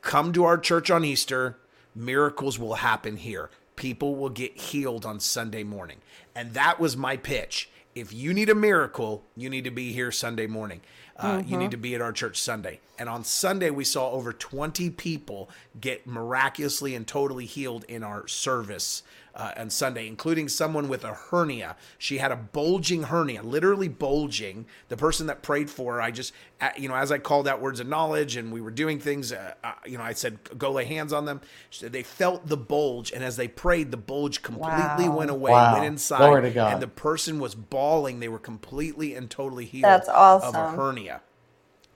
Come to our church on Easter, miracles will happen here. People will get healed on Sunday morning. And that was my pitch. If you need a miracle, you need to be here Sunday morning. Uh, You need to be at our church Sunday. And on Sunday, we saw over 20 people get miraculously and totally healed in our service uh, on Sunday, including someone with a hernia. She had a bulging hernia, literally bulging. The person that prayed for her, I just, uh, you know, as I called out words of knowledge and we were doing things, uh, uh, you know, I said, go lay hands on them. She said they felt the bulge. And as they prayed, the bulge completely Wow. went away, Wow. went inside. Glory to God. And the person was bawling. They were completely and totally healed That's awesome. of a hernia.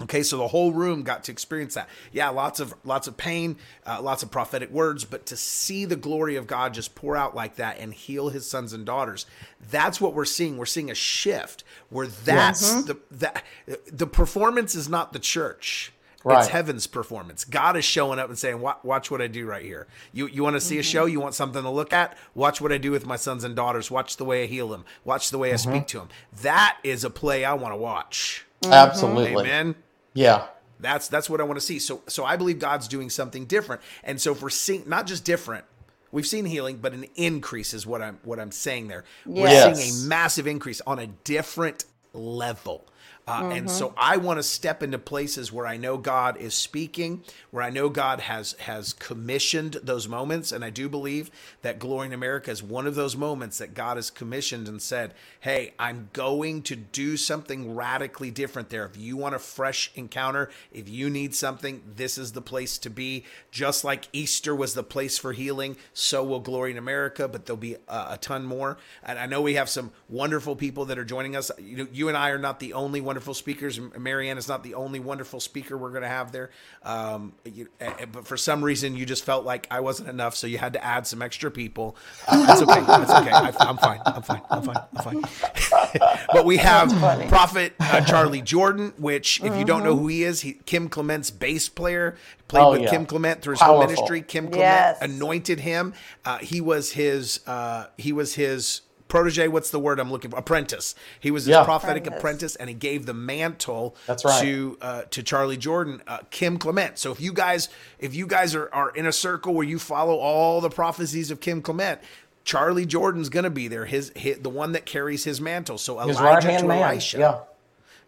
Okay, so the whole room got to experience that. Yeah, lots of lots of pain, uh, lots of prophetic words, but to see the glory of God just pour out like that and heal His sons and daughters, that's what we're seeing. We're seeing a shift where that's Mm-hmm. the that the performance is not the church. Right. It's heaven's performance. God is showing up and saying, "Watch what I do right here. You you want to see a show? You want something to look at? Watch what I do with my sons and daughters. Watch the way I heal them. Watch the way I Mm-hmm. speak to them. That is a play I want to watch. Absolutely. Amen." Yeah. That's that's what I want to see. So so I believe God's doing something different. And so for seeing not just different, we've seen healing, but an increase is what I'm what I'm saying there. We're seeing a massive increase on a different level. Uh, Mm-hmm. And so I want to step into places where I know God is speaking, where I know God has has commissioned those moments, and I do believe that Glory in America is one of those moments that God has commissioned and said, "Hey, I'm going to do something radically different there. If you want a fresh encounter, if you need something, this is the place to be." Just like Easter was the place for healing, so will Glory in America, but there'll be a, a ton more. And I know we have some wonderful people that are joining us. You, know, you and I are not the only wonderful wonderful speakers. Marianne is not the only wonderful speaker we're going to have there. Um, you, uh, but for some reason, you just felt like I wasn't enough, so you had to add some extra people. Uh, that's okay. That's okay. I, am fine. I'm fine. I'm fine. I'm fine. but we have Prophet uh, Charlie Jordan, which, if mm-hmm. you don't know who he is, he Kim Clement's bass player, played oh, with yeah. Kim Clement through his Powerful. whole ministry. Kim Clement yes. anointed him. Uh, he was his. Uh, he was his protege. What's the word I'm looking for? Apprentice. He was his yeah. prophetic apprentice. apprentice. and he gave the mantle That's right. to uh, to Charlie Jordan, uh, Kim Clement. So if you guys if you guys are, are in a circle where you follow all the prophecies of Kim Clement, Charlie Jordan's going to be there. His, his, the one that carries his mantle. So his Elijah right to Elisha. Man. Yeah.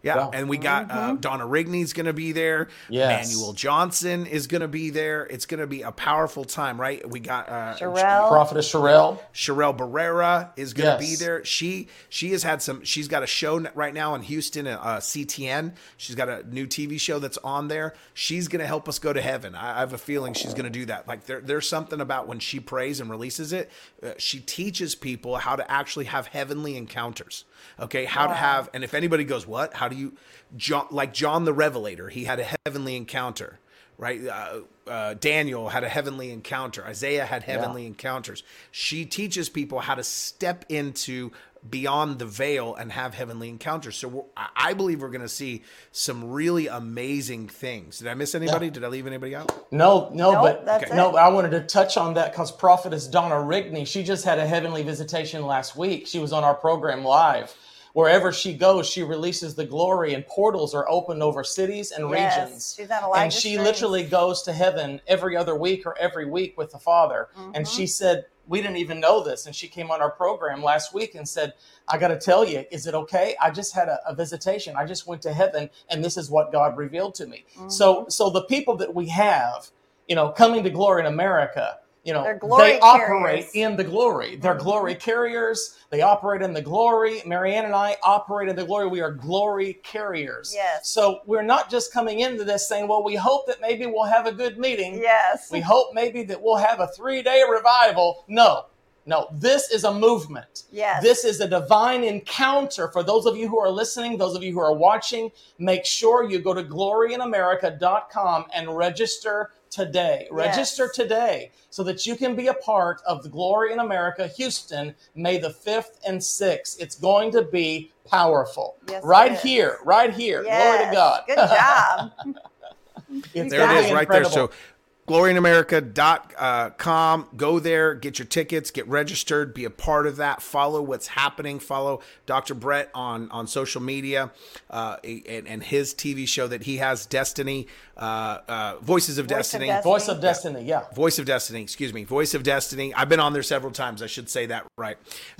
Yeah, yeah. and we got uh, mm-hmm. uh, Donna Rigney's going to be there. Yes. Manuel Johnson is going to be there. It's going to be a powerful time, right? We got uh, Sherelle. Prophetess Sherelle. Sherelle Barrera is going to yes. be there. She she has had some. She's got a show right now in Houston, uh, CTN. She's got a new TV show that's on there. She's going to help us go to heaven. I, I have a feeling she's going to do that. Like there, there's something about when she prays and releases it. Uh, she teaches people how to actually have heavenly encounters. Okay, how wow. to have, and if anybody goes, what? How do you, John, like John the Revelator, he had a heavenly encounter, right? Uh, uh, Daniel had a heavenly encounter. Isaiah had heavenly yeah. encounters. She teaches people how to step into beyond the veil and have heavenly encounters. So I believe we're going to see some really amazing things. Did I miss anybody? Yeah. Did I leave anybody out? No, no, nope, but okay. no, I wanted to touch on that because prophetess Donna Rigney, she just had a heavenly visitation last week. She was on our program live wherever she goes, she releases the glory, and portals are opened over cities and yes, regions. She's on and she literally goes to heaven every other week or every week with the Father. Mm-hmm. And she said, we didn't even know this. And she came on our program last week and said, I got to tell you, is it okay? I just had a, a, visitation. I just went to heaven, and this is what God revealed to me. Mm-hmm. So, so the people that we have, you know, coming to glory in America, you know, they operate in the glory. They're mm-hmm. glory carriers. They operate in the glory. Marianne and I operate in the glory. We are glory carriers. Yes. So we're not just coming into this saying, well, we hope that maybe we'll have a good meeting. Yes. We hope maybe that we'll have a three day revival. No, no, this is a movement. Yes. This is a divine encounter. For those of you who are listening, those of you who are watching, make sure you go to gloryinamerica.com and register today. Yes. Register today so that you can be a part of the Glory in America Houston, May the 5th and 6th. It's going to be powerful. Yes, right here, right here. Yes. Glory to God. Good job. there it is, right there. So gloryinamerica.com. Go there, get your tickets, get registered, be a part of that. Follow what's happening. Follow Dr. Brett on, on social media uh, and, and his TV show that he has, Destiny, uh, uh, Voices of Voice Destiny. Of Destiny. Voice of Destiny, yeah. Voice of Destiny, excuse me. Voice of Destiny. I've been on there several times. I should say that right.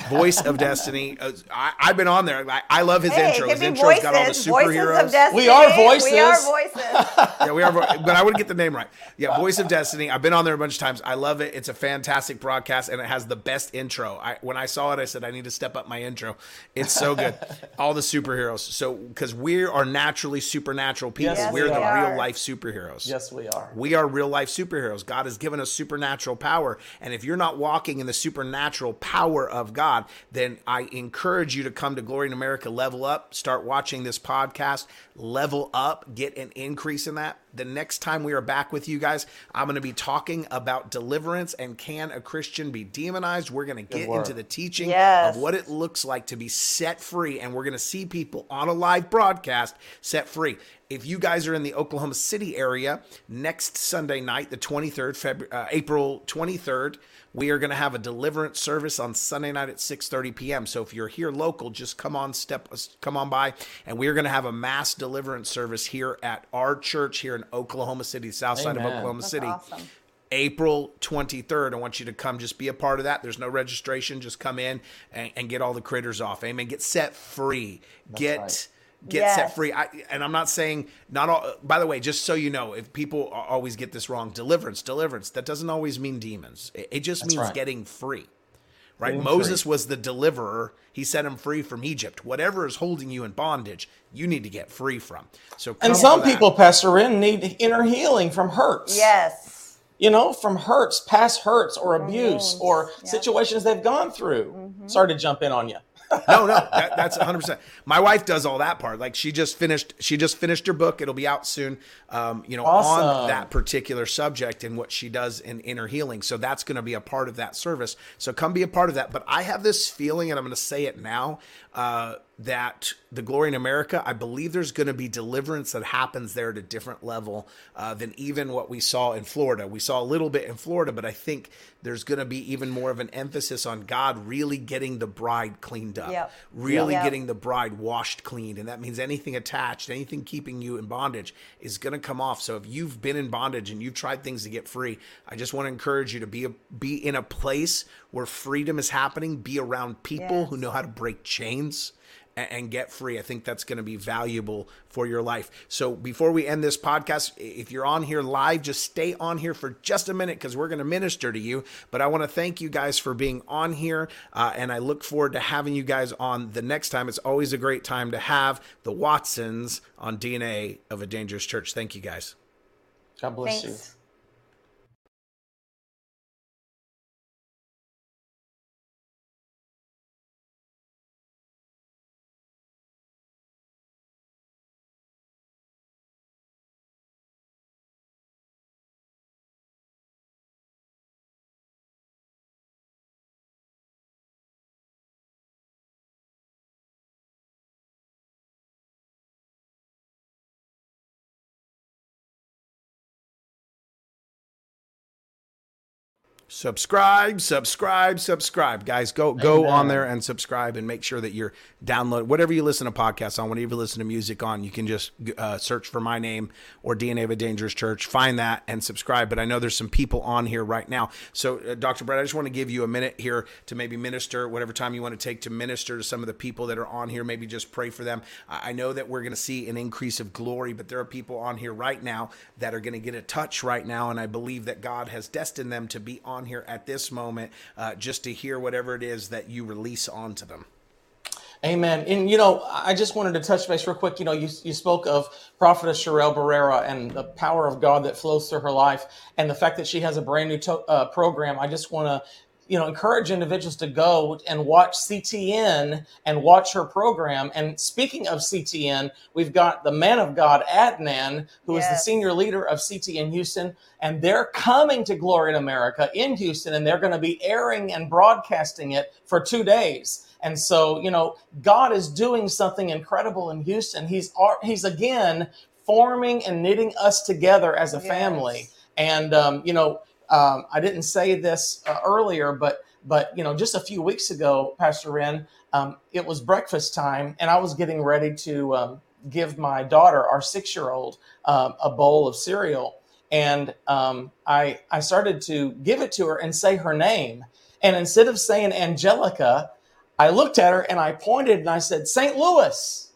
Voice of Destiny. Uh, I, have been on there. I, I love his hey, intro. His intro's voices, got all the superheroes. We are voices. We are voices. yeah, we are. But I wouldn't get the name right. Yeah, Voice of Destiny. I've been on there a bunch of times. I love it. It's a fantastic broadcast, and it has the best intro. I, when I saw it, I said I need to step up my intro. It's so good. All the superheroes. So because we are naturally supernatural people, yes, we're we the are. real life superheroes. Yes, we are. We are real life superheroes. God has given us supernatural power, and if you're not walking in the supernatural power of God, then I encourage you to come to Glory in America Level Up. Start watching this podcast. Level up. Get an increase in that the next time we are back with you guys, I'm going to be talking about deliverance and can a Christian be demonized? We're going to get into the teaching yes. of what it looks like to be set free, and we're going to see people on a live broadcast set free. If you guys are in the Oklahoma City area, next Sunday night, the 23rd, February, uh, April 23rd, we are going to have a deliverance service on Sunday night at 6:30 p.m. So if you're here local, just come on step come on by and we are going to have a mass deliverance service here at our church here in Oklahoma City, south Amen. side of Oklahoma That's City. Awesome. April 23rd. I want you to come just be a part of that. There's no registration. Just come in and, and get all the critters off. Amen. Get set free. That's get right get yes. set free. I, and I'm not saying not all. By the way, just so you know, if people always get this wrong, deliverance, deliverance, that doesn't always mean demons. It, it just That's means right. getting free. Right? Getting Moses free. was the deliverer. He set him free from Egypt. Whatever is holding you in bondage, you need to get free from. So, and some people, Pastor Ren, need inner healing from hurts. Yes. You know, from hurts, past hurts, or abuse, or yep. situations they've gone through. Mm-hmm. Sorry to jump in on you. No, no, that, that's 100. percent My wife does all that part. Like she just finished, she just finished her book. It'll be out soon. Um, you know, Awesome. on that particular subject and what she does in inner healing. So that's going to be a part of that service. So come be a part of that. But I have this feeling, and I'm going to say it now, uh, that the glory in America, I believe there's going to be deliverance that happens there at a different level uh, than even what we saw in Florida. We saw a little bit in Florida, but I think there's going to be even more of an emphasis on God really getting the bride cleaned up, Yep. really Yep. getting the bride washed clean. And that means anything attached, anything keeping you in bondage is going to come off. So if you've been in bondage and you've tried things to get free, I just want to encourage you to be a, be in a place where freedom is happening, be around people who know how to break chains a- and get free. I think that's going to be valuable for your life. So before we end this podcast, if you're on here live, just stay on here for just a minute because we're going to minister to you. But I want to thank you guys for being on here. Uh, and I look forward to having you guys on the next time. It's always a great time to have the Watsons on DNA of a Dangerous Church. Thank you guys. God bless Thanks. you. Subscribe, subscribe, subscribe, guys. Go go Amen. on there and subscribe, and make sure that you're download whatever you listen to podcasts on, whatever you listen to music on. You can just uh, search for my name or DNA of a Dangerous Church, find that and subscribe. But I know there's some people on here right now. So, uh, Dr. Brett, I just want to give you a minute here to maybe minister, whatever time you want to take to minister to some of the people that are on here. Maybe just pray for them. I I know that we're going to see an increase of glory, but there are people on here right now that are going to get a touch right now, and I believe that God has destined them to be on here at this moment, uh, just to hear whatever it is that you release onto them. Amen. And you know, I just wanted to touch base real quick. You know, you, you spoke of Prophetess Sherelle Barrera and the power of God that flows through her life, and the fact that she has a brand new to, uh, program. I just want to, you know, encourage individuals to go and watch CTN and watch her program. And speaking of CTN, we've got the man of God, Adnan, who is the senior leader of CTN Houston, and they're coming to Glory in America in Houston, and they're going to be airing and broadcasting it for two days. And so, you know, God is doing something incredible in Houston. He's he's again forming and knitting us together as a Yes. family. And um, you know, um, I didn't say this uh, earlier, but but you know, just a few weeks ago, Pastor Ren, um, it was breakfast time, and I was getting ready to um, give my daughter, our six-year-old, um, a bowl of cereal, and um, I I started to give it to her and say her name, and instead of saying Angelica, I looked at her and I pointed and I said, St. Louis.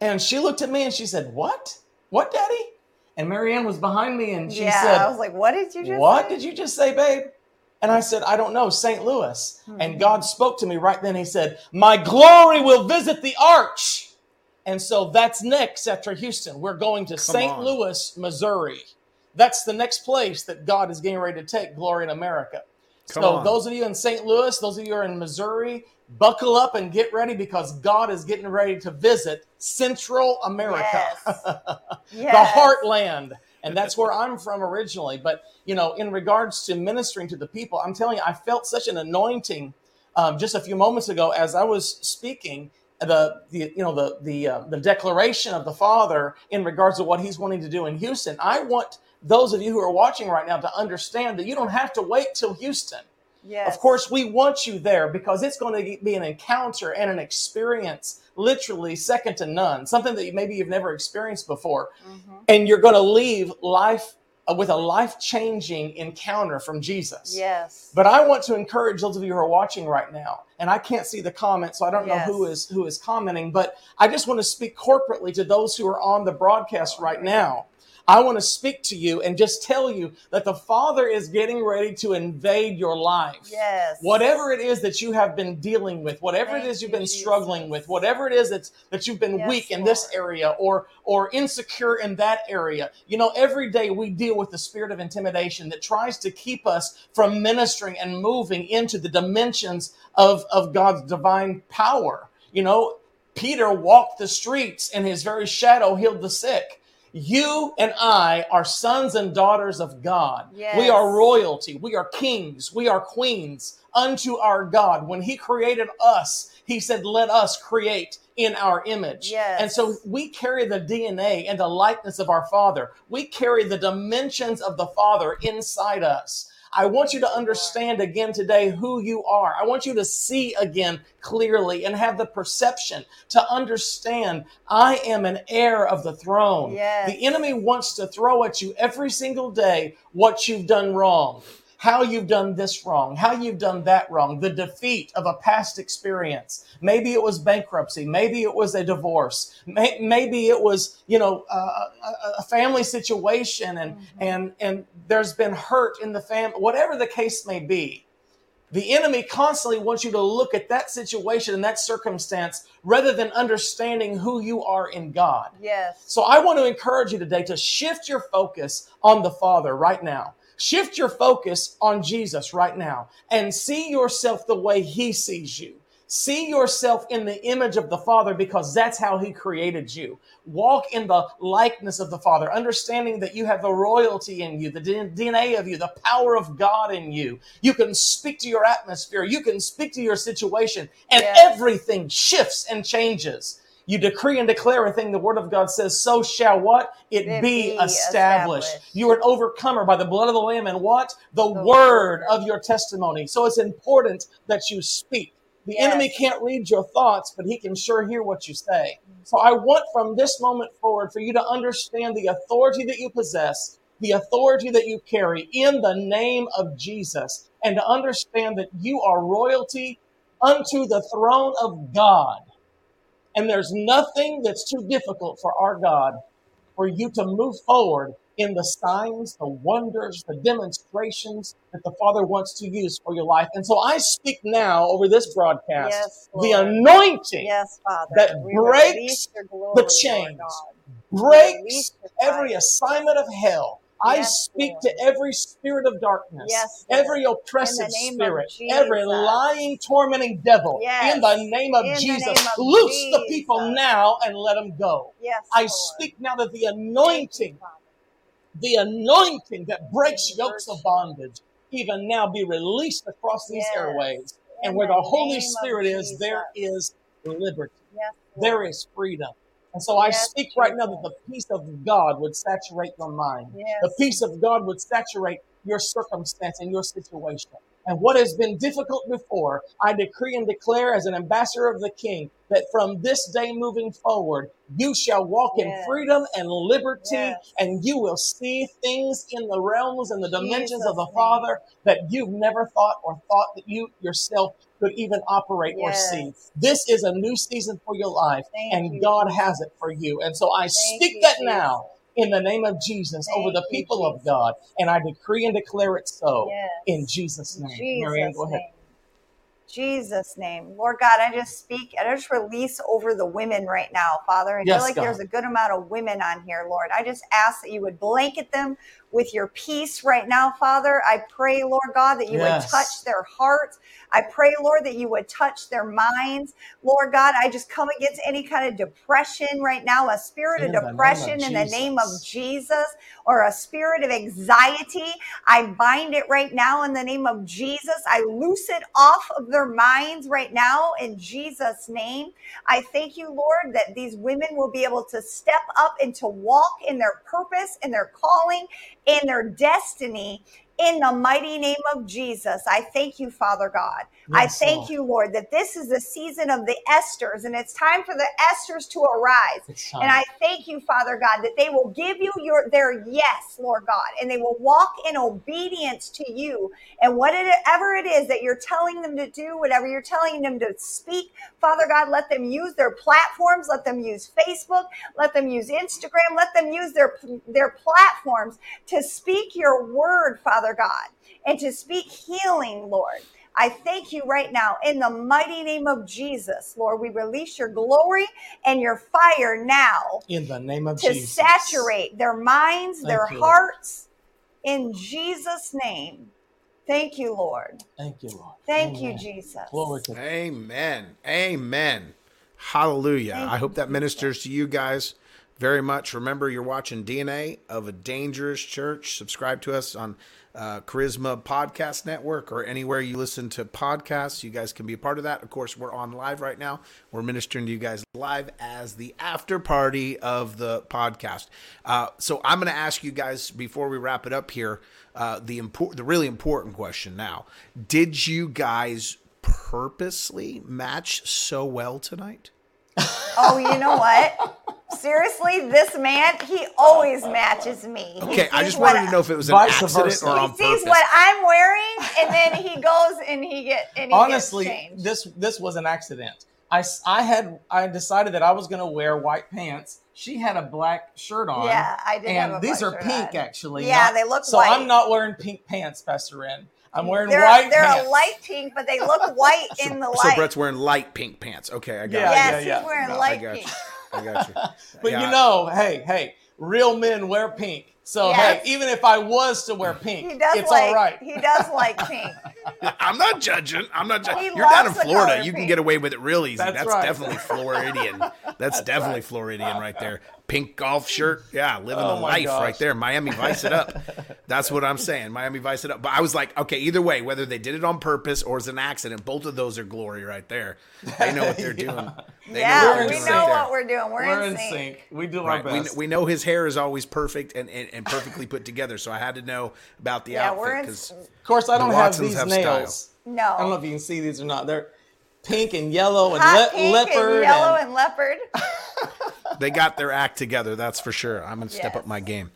And she looked at me and she said, What? What, Daddy? And Marianne was behind me and she yeah, said, I was like, what did you just What say? did you just say, babe? And I said, I don't know, St. Louis. Hmm. And God spoke to me right then. He said, My glory will visit the arch. And so that's next after Houston. We're going to St. on. Louis, Missouri. That's the next place that God is getting ready to take glory in America. Come so on. those of you in St. Louis, those of you who are in Missouri, buckle up and get ready because God is getting ready to visit Central America, Yes. the heartland. And that's where I'm from originally. But, you know, in regards to ministering to the people, I'm telling you, I felt such an anointing um, just a few moments ago as I was speaking. The, the you know the the uh, the declaration of the Father in regards to what He's wanting to do in Houston. I want those of you who are watching right now to understand that you don't have to wait till Houston. Yes. Of course, we want you there because it's going to be an encounter and an experience literally second to none, something that maybe you've never experienced before. Mhm. And you're going to leave life uh, with a life changing encounter from Jesus. Yes. But I want to encourage those of you who are watching right now, and I can't see the comments, so I don't Yes. know who is who is commenting, but I just want to speak corporately to those who are on the broadcast right now. I want to speak to you and just tell you that the Father is getting ready to invade your life. Yes. Whatever it is that you have been dealing with, whatever Thank it is you've you, been struggling with, whatever it is that's that you've been Yes, weak in this area or or insecure in that area. You know, every day we deal with the spirit of intimidation that tries to keep us from ministering and moving into the dimensions of of God's divine power. You know, Peter walked the streets and his very shadow healed the sick. You and I are sons and daughters of God. Yes. We are royalty. We are kings. We are queens unto our God. When He created us, He said, Let us create in our image. Yes. And so we carry the DNA and the likeness of our Father. We carry the dimensions of the Father inside us. I want you to understand again today who you are. I want you to see again clearly and have the perception to understand I am an heir of the throne. Yes. The enemy wants to throw at you every single day what you've done wrong how you've done this wrong, how you've done that wrong, the defeat of a past experience. Maybe it was bankruptcy, maybe it was a divorce, May, maybe it was you know uh, a, a family situation, and and and there's been hurt in the family, whatever the case may be. The enemy constantly wants you to look at that situation and that circumstance rather than understanding who you are in God. Yes. So I want to encourage you today to shift your focus on the Father right now. Shift your focus on Jesus right now and see yourself the way He sees you. See yourself in the image of the Father because that's how He created you. Walk in the likeness of the Father, understanding that you have the royalty in you, the DNA of you, the power of God in you. You can speak to your atmosphere, you can speak to your situation, and Yes. everything shifts and changes. You decree and declare a thing the word of God says, so shall what? It, It be, be established. established. You are an overcomer by the blood of the Lamb and what? The, The word of your testimony. So it's important that you speak. The Yes. enemy can't read your thoughts, but he can sure hear what you say. So I want from this moment forward for you to understand the authority that you possess, the authority that you carry in the name of Jesus, and to understand that you are royalty unto the throne of God. And there's nothing that's too difficult for our God for you to move forward in the signs, the wonders, the demonstrations that the Father wants to use for your life. And so I speak now over this broadcast Yes, the anointing Yes, Father. that We breaks glory, the chains, breaks every assignment of hell. I Yes, speak Lord. to every spirit of darkness, Yes, every oppressive In the name of spirit, every lying, tormenting devil. Yes. In the name of In Jesus, name of loose the people now and let them go. Yes, I Lord. speak now that the Thank you, anointing, the anointing that breaks yokes of bondage, even now be released across these airways. In And where the the Holy Spirit is, there Jesus. is liberty there freedom. And so I Yes, speak right now that the peace of God would saturate your mind. Yes. The peace of God would saturate your circumstance and your situation. And what has been difficult before, I decree and declare as an ambassador of the King that from this day moving forward, you shall walk in Yes. freedom and liberty, Yes. and you will see things in the realms and the dimensions of the Jesus' name. Father that you've never thought or thought that you yourself could even operate or see. Yes. This is a new season for your life, Thank and you, God has it for you. And so I Thank speak you, that Jesus. now in the name of Jesus over Thank the you, people of God, and I decree and declare it so Yes. in Jesus' name. Marianne, Jesus' go ahead. name. Jesus' name. Lord God, I just speak, and I just release over the women right now, Father. I Yes, feel like God. there's a good amount of women on here, Lord. I just ask that you would blanket them with your peace right now, Father. I pray, Lord God, that you Yes. would touch their hearts. I pray, Lord, that you would touch their minds. Lord God, I just come against any kind of depression right now, a spirit In of the of depression in the name of. Jesus, or a spirit of anxiety. I bind it right now in the name of Jesus. I loose it off of their minds right now in Jesus' name. I thank you, Lord, that these women will be able to step up and to walk in their purpose, and their calling, in their destiny. In the mighty name of Jesus, I thank you, Father God. I thank Lord. you, Lord, that this is the season of the Esthers and it's time for the Esthers to arise. And I thank you, Father God, that they will give you your their yes, Lord God, and they will walk in obedience to you. And whatever it is that you're telling them to do, whatever you're telling them to speak, Father God, let them use their platforms, let them use Facebook, let them use Instagram, let them use their their platforms to speak your word, Father God, and to speak healing, Lord. I thank you right now in the mighty name of Jesus, Lord. We release your glory and your fire now in the name of Jesus. to Jesus. saturate their minds, Thank their you, Lord. hearts in Jesus' name. Thank you, Lord. Thank you, Lord. Thank Amen. you, Jesus. Glory to Amen. Amen. Hallelujah. Thank I hope that ministers to you guys very much. Remember, you're watching DNA of a Dangerous Church. Subscribe to us on uh, Charisma Podcast Network or anywhere you listen to podcasts. You guys can be a part of that. Of course, we're on live right now. We're ministering to you guys live as the after party of the podcast. Uh, so I'm going to ask you guys before we wrap it up here uh, the important, the really important question now. Did you guys purposely match so well tonight? Oh, you know what? Seriously, this man, he always oh, matches me. He Okay, I just wanted to know if it was an Vice accident versa. or He sees purpose. what I'm wearing, and then he goes and he get and he Honestly, gets changed. this this was an accident. I, s- I had I decided that I was going to wear white pants. She had a black shirt on. Yeah, I did And have a these black are shirt pink, on. actually. Yeah, not- they look So white. I'm not wearing pink pants, Pastor Ren. I'm wearing they're white they're pants. a light pink, but they look white in the light. so. Brett's wearing light pink pants. Okay, I got Yeah, it. yes, yeah, yeah. he's wearing No, I light got pink. You. I got you. But Yeah, you know, hey, hey, real men wear pink. So Yes. hey, even if I was to wear pink, He does it's like all right. he does like pink. I'm not judging. I'm not judging. You're down in Florida. color You can get away with it real easy. That's That's, right. definitely Floridian. That's, definitely Floridian right there. Pink golf shirt. Yeah, living Oh the life gosh. right there. Miami Vice it up. That's what I'm saying. Miami Vice it up. But I was like, okay, either way, whether they did it on purpose or it's an accident, both of those are glory right there. They know what they're doing. They yeah, what we're we in they're doing know right there. what we're doing. We're, We're in, in sync. sync. We do Right. our We, best. we know his hair is always perfect and, and, and perfectly put together. So I had to know about the Yeah, we're outfit in. because of course, I don't have Watsons these have nails. No, I don't know if you can see these or not. They're pink and yellow and hot le- pink leopard. and yellow and- and leopard. they got their act together. That's for sure. I'm going to step Yes. up my game.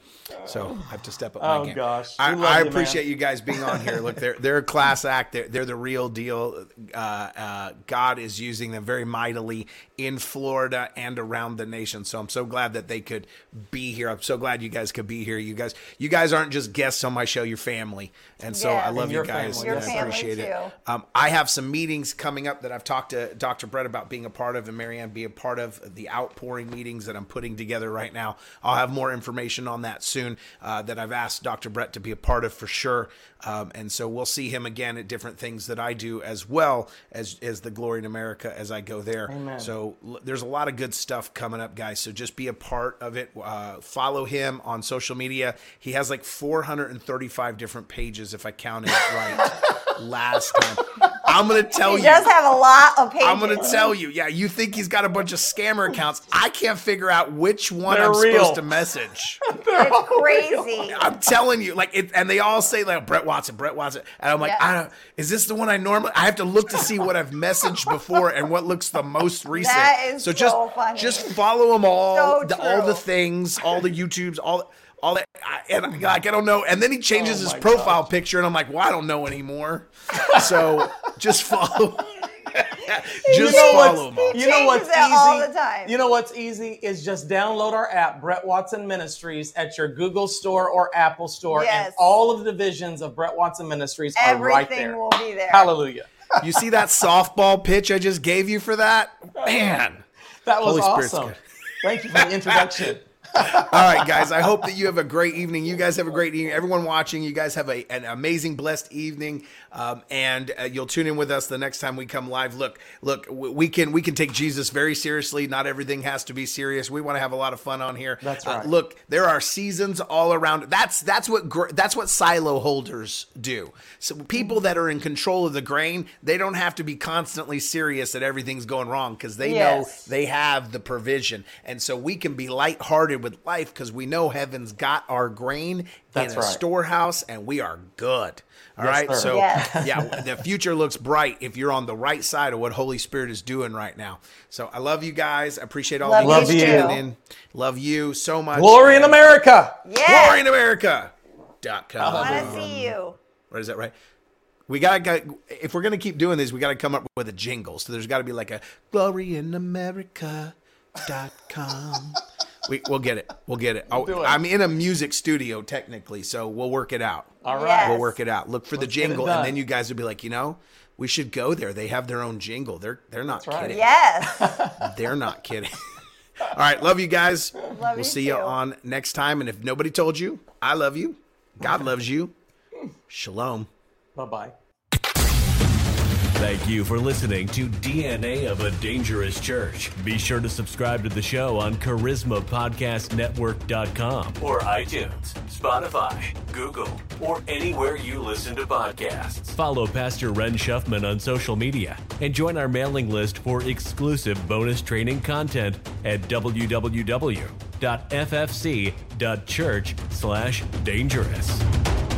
So I have to step up Oh, my game. Oh, gosh. I, I you, man. appreciate you guys being on here. Look, they're they're a class act. They're, they're the real deal. Uh, uh, God is using them very mightily in Florida and around the nation. So I'm so glad that they could be here. I'm so glad you guys could be here. You guys, you guys aren't just guests on my show. You're family, and so Yes. I love And you guys. family. Your I family, appreciate it. Um, I have some meetings coming up that I've talked to Dr. Brett about being a part of, and Marianne be a part of the outpouring meetings that I'm putting together right now. I'll have more information on that soon uh, that I've asked Dr. Brett to be a part of for sure. Um, and so we'll see him again at different things that I do as well as as the Glory in America as I go there. Amen. So l- there's a lot of good stuff coming up, guys. So just be a part of it. Uh, follow him on social media. He has like 435 different pages, if I counted right last time. I'm gonna tell He you. does have a lot of pages. I'm gonna tell you. Yeah, you think he's got a bunch of scammer accounts? I can't figure out which one They're I'm real. supposed to message. It's crazy. I'm telling you, like, it, and they all say like Brett Watson, Brett Watson, and I'm like, Yeah. I don't. Is this the one I normally? I have to look to see what I've messaged before and what looks the most recent. That is so just so funny. just follow them all, So the, all the things, all the YouTubes, all. All that, I, and like I don't know, and then he changes Oh his my profile picture, and I'm like, well, I don't know anymore. So just follow, just know follow him. You know what's easy? all the time. You know what's easy is just download our app, Brett Watson Ministries, at your Google Store or Apple Store, Yes. and all of the divisions of Brett Watson Ministries are right there. will be there. Hallelujah. You see that softball pitch I just gave you for that, man. That was Holy awesome. Thank you for the introduction. All right, guys. I hope that you have a great evening. You guys have a great evening. Everyone watching, you guys have a, an amazing, blessed evening. Um, and uh, you'll tune in with us the next time we come live. Look, look, we can we can take Jesus very seriously. Not everything has to be serious. We want to have a lot of fun on here. That's Uh, right. look, there are seasons all around. That's that's what gr- that's what silo holders do. So people that are in control of the grain, they don't have to be constantly serious that everything's going wrong because they know they have the provision. And so we can be lighthearted with life because we know heaven's got our grain That's in a right. storehouse and we are good. All Yes, right. sir. So Yes. yeah, the future looks bright if you're on the right side of what Holy Spirit is doing right now. So I love you guys. I appreciate all Love of you you guys too. tuning in. Love you so much. Glory in America. Yeah. Glory in America. Dot com. I want to see you. What is that right? We gotta got if we're gonna keep doing these, we gotta come up with a jingle. So there's gotta be like a glory in America dot com. We we'll get it. We'll get it. I'll- do oh, it. I'm in a music studio technically, so we'll work it out. All right. Yes. We'll work it out. Look for the Let's get it jingle, and then you guys will be like, you know, we should go there. They have their own jingle. They're they're not That's right. kidding. Yes. They're not kidding. All right, love you guys. Love we'll you see you on next time. And if nobody told you, I love you. God loves you. Shalom. Bye bye. Thank you for listening to DNA of a Dangerous Church. Be sure to subscribe to the show on CharismaPodcastNetwork.com or iTunes, Spotify, Google, or anywhere you listen to podcasts. Follow Pastor Ren Schuffman on social media and join our mailing list for exclusive bonus training content at www.ffc.church/dangerous.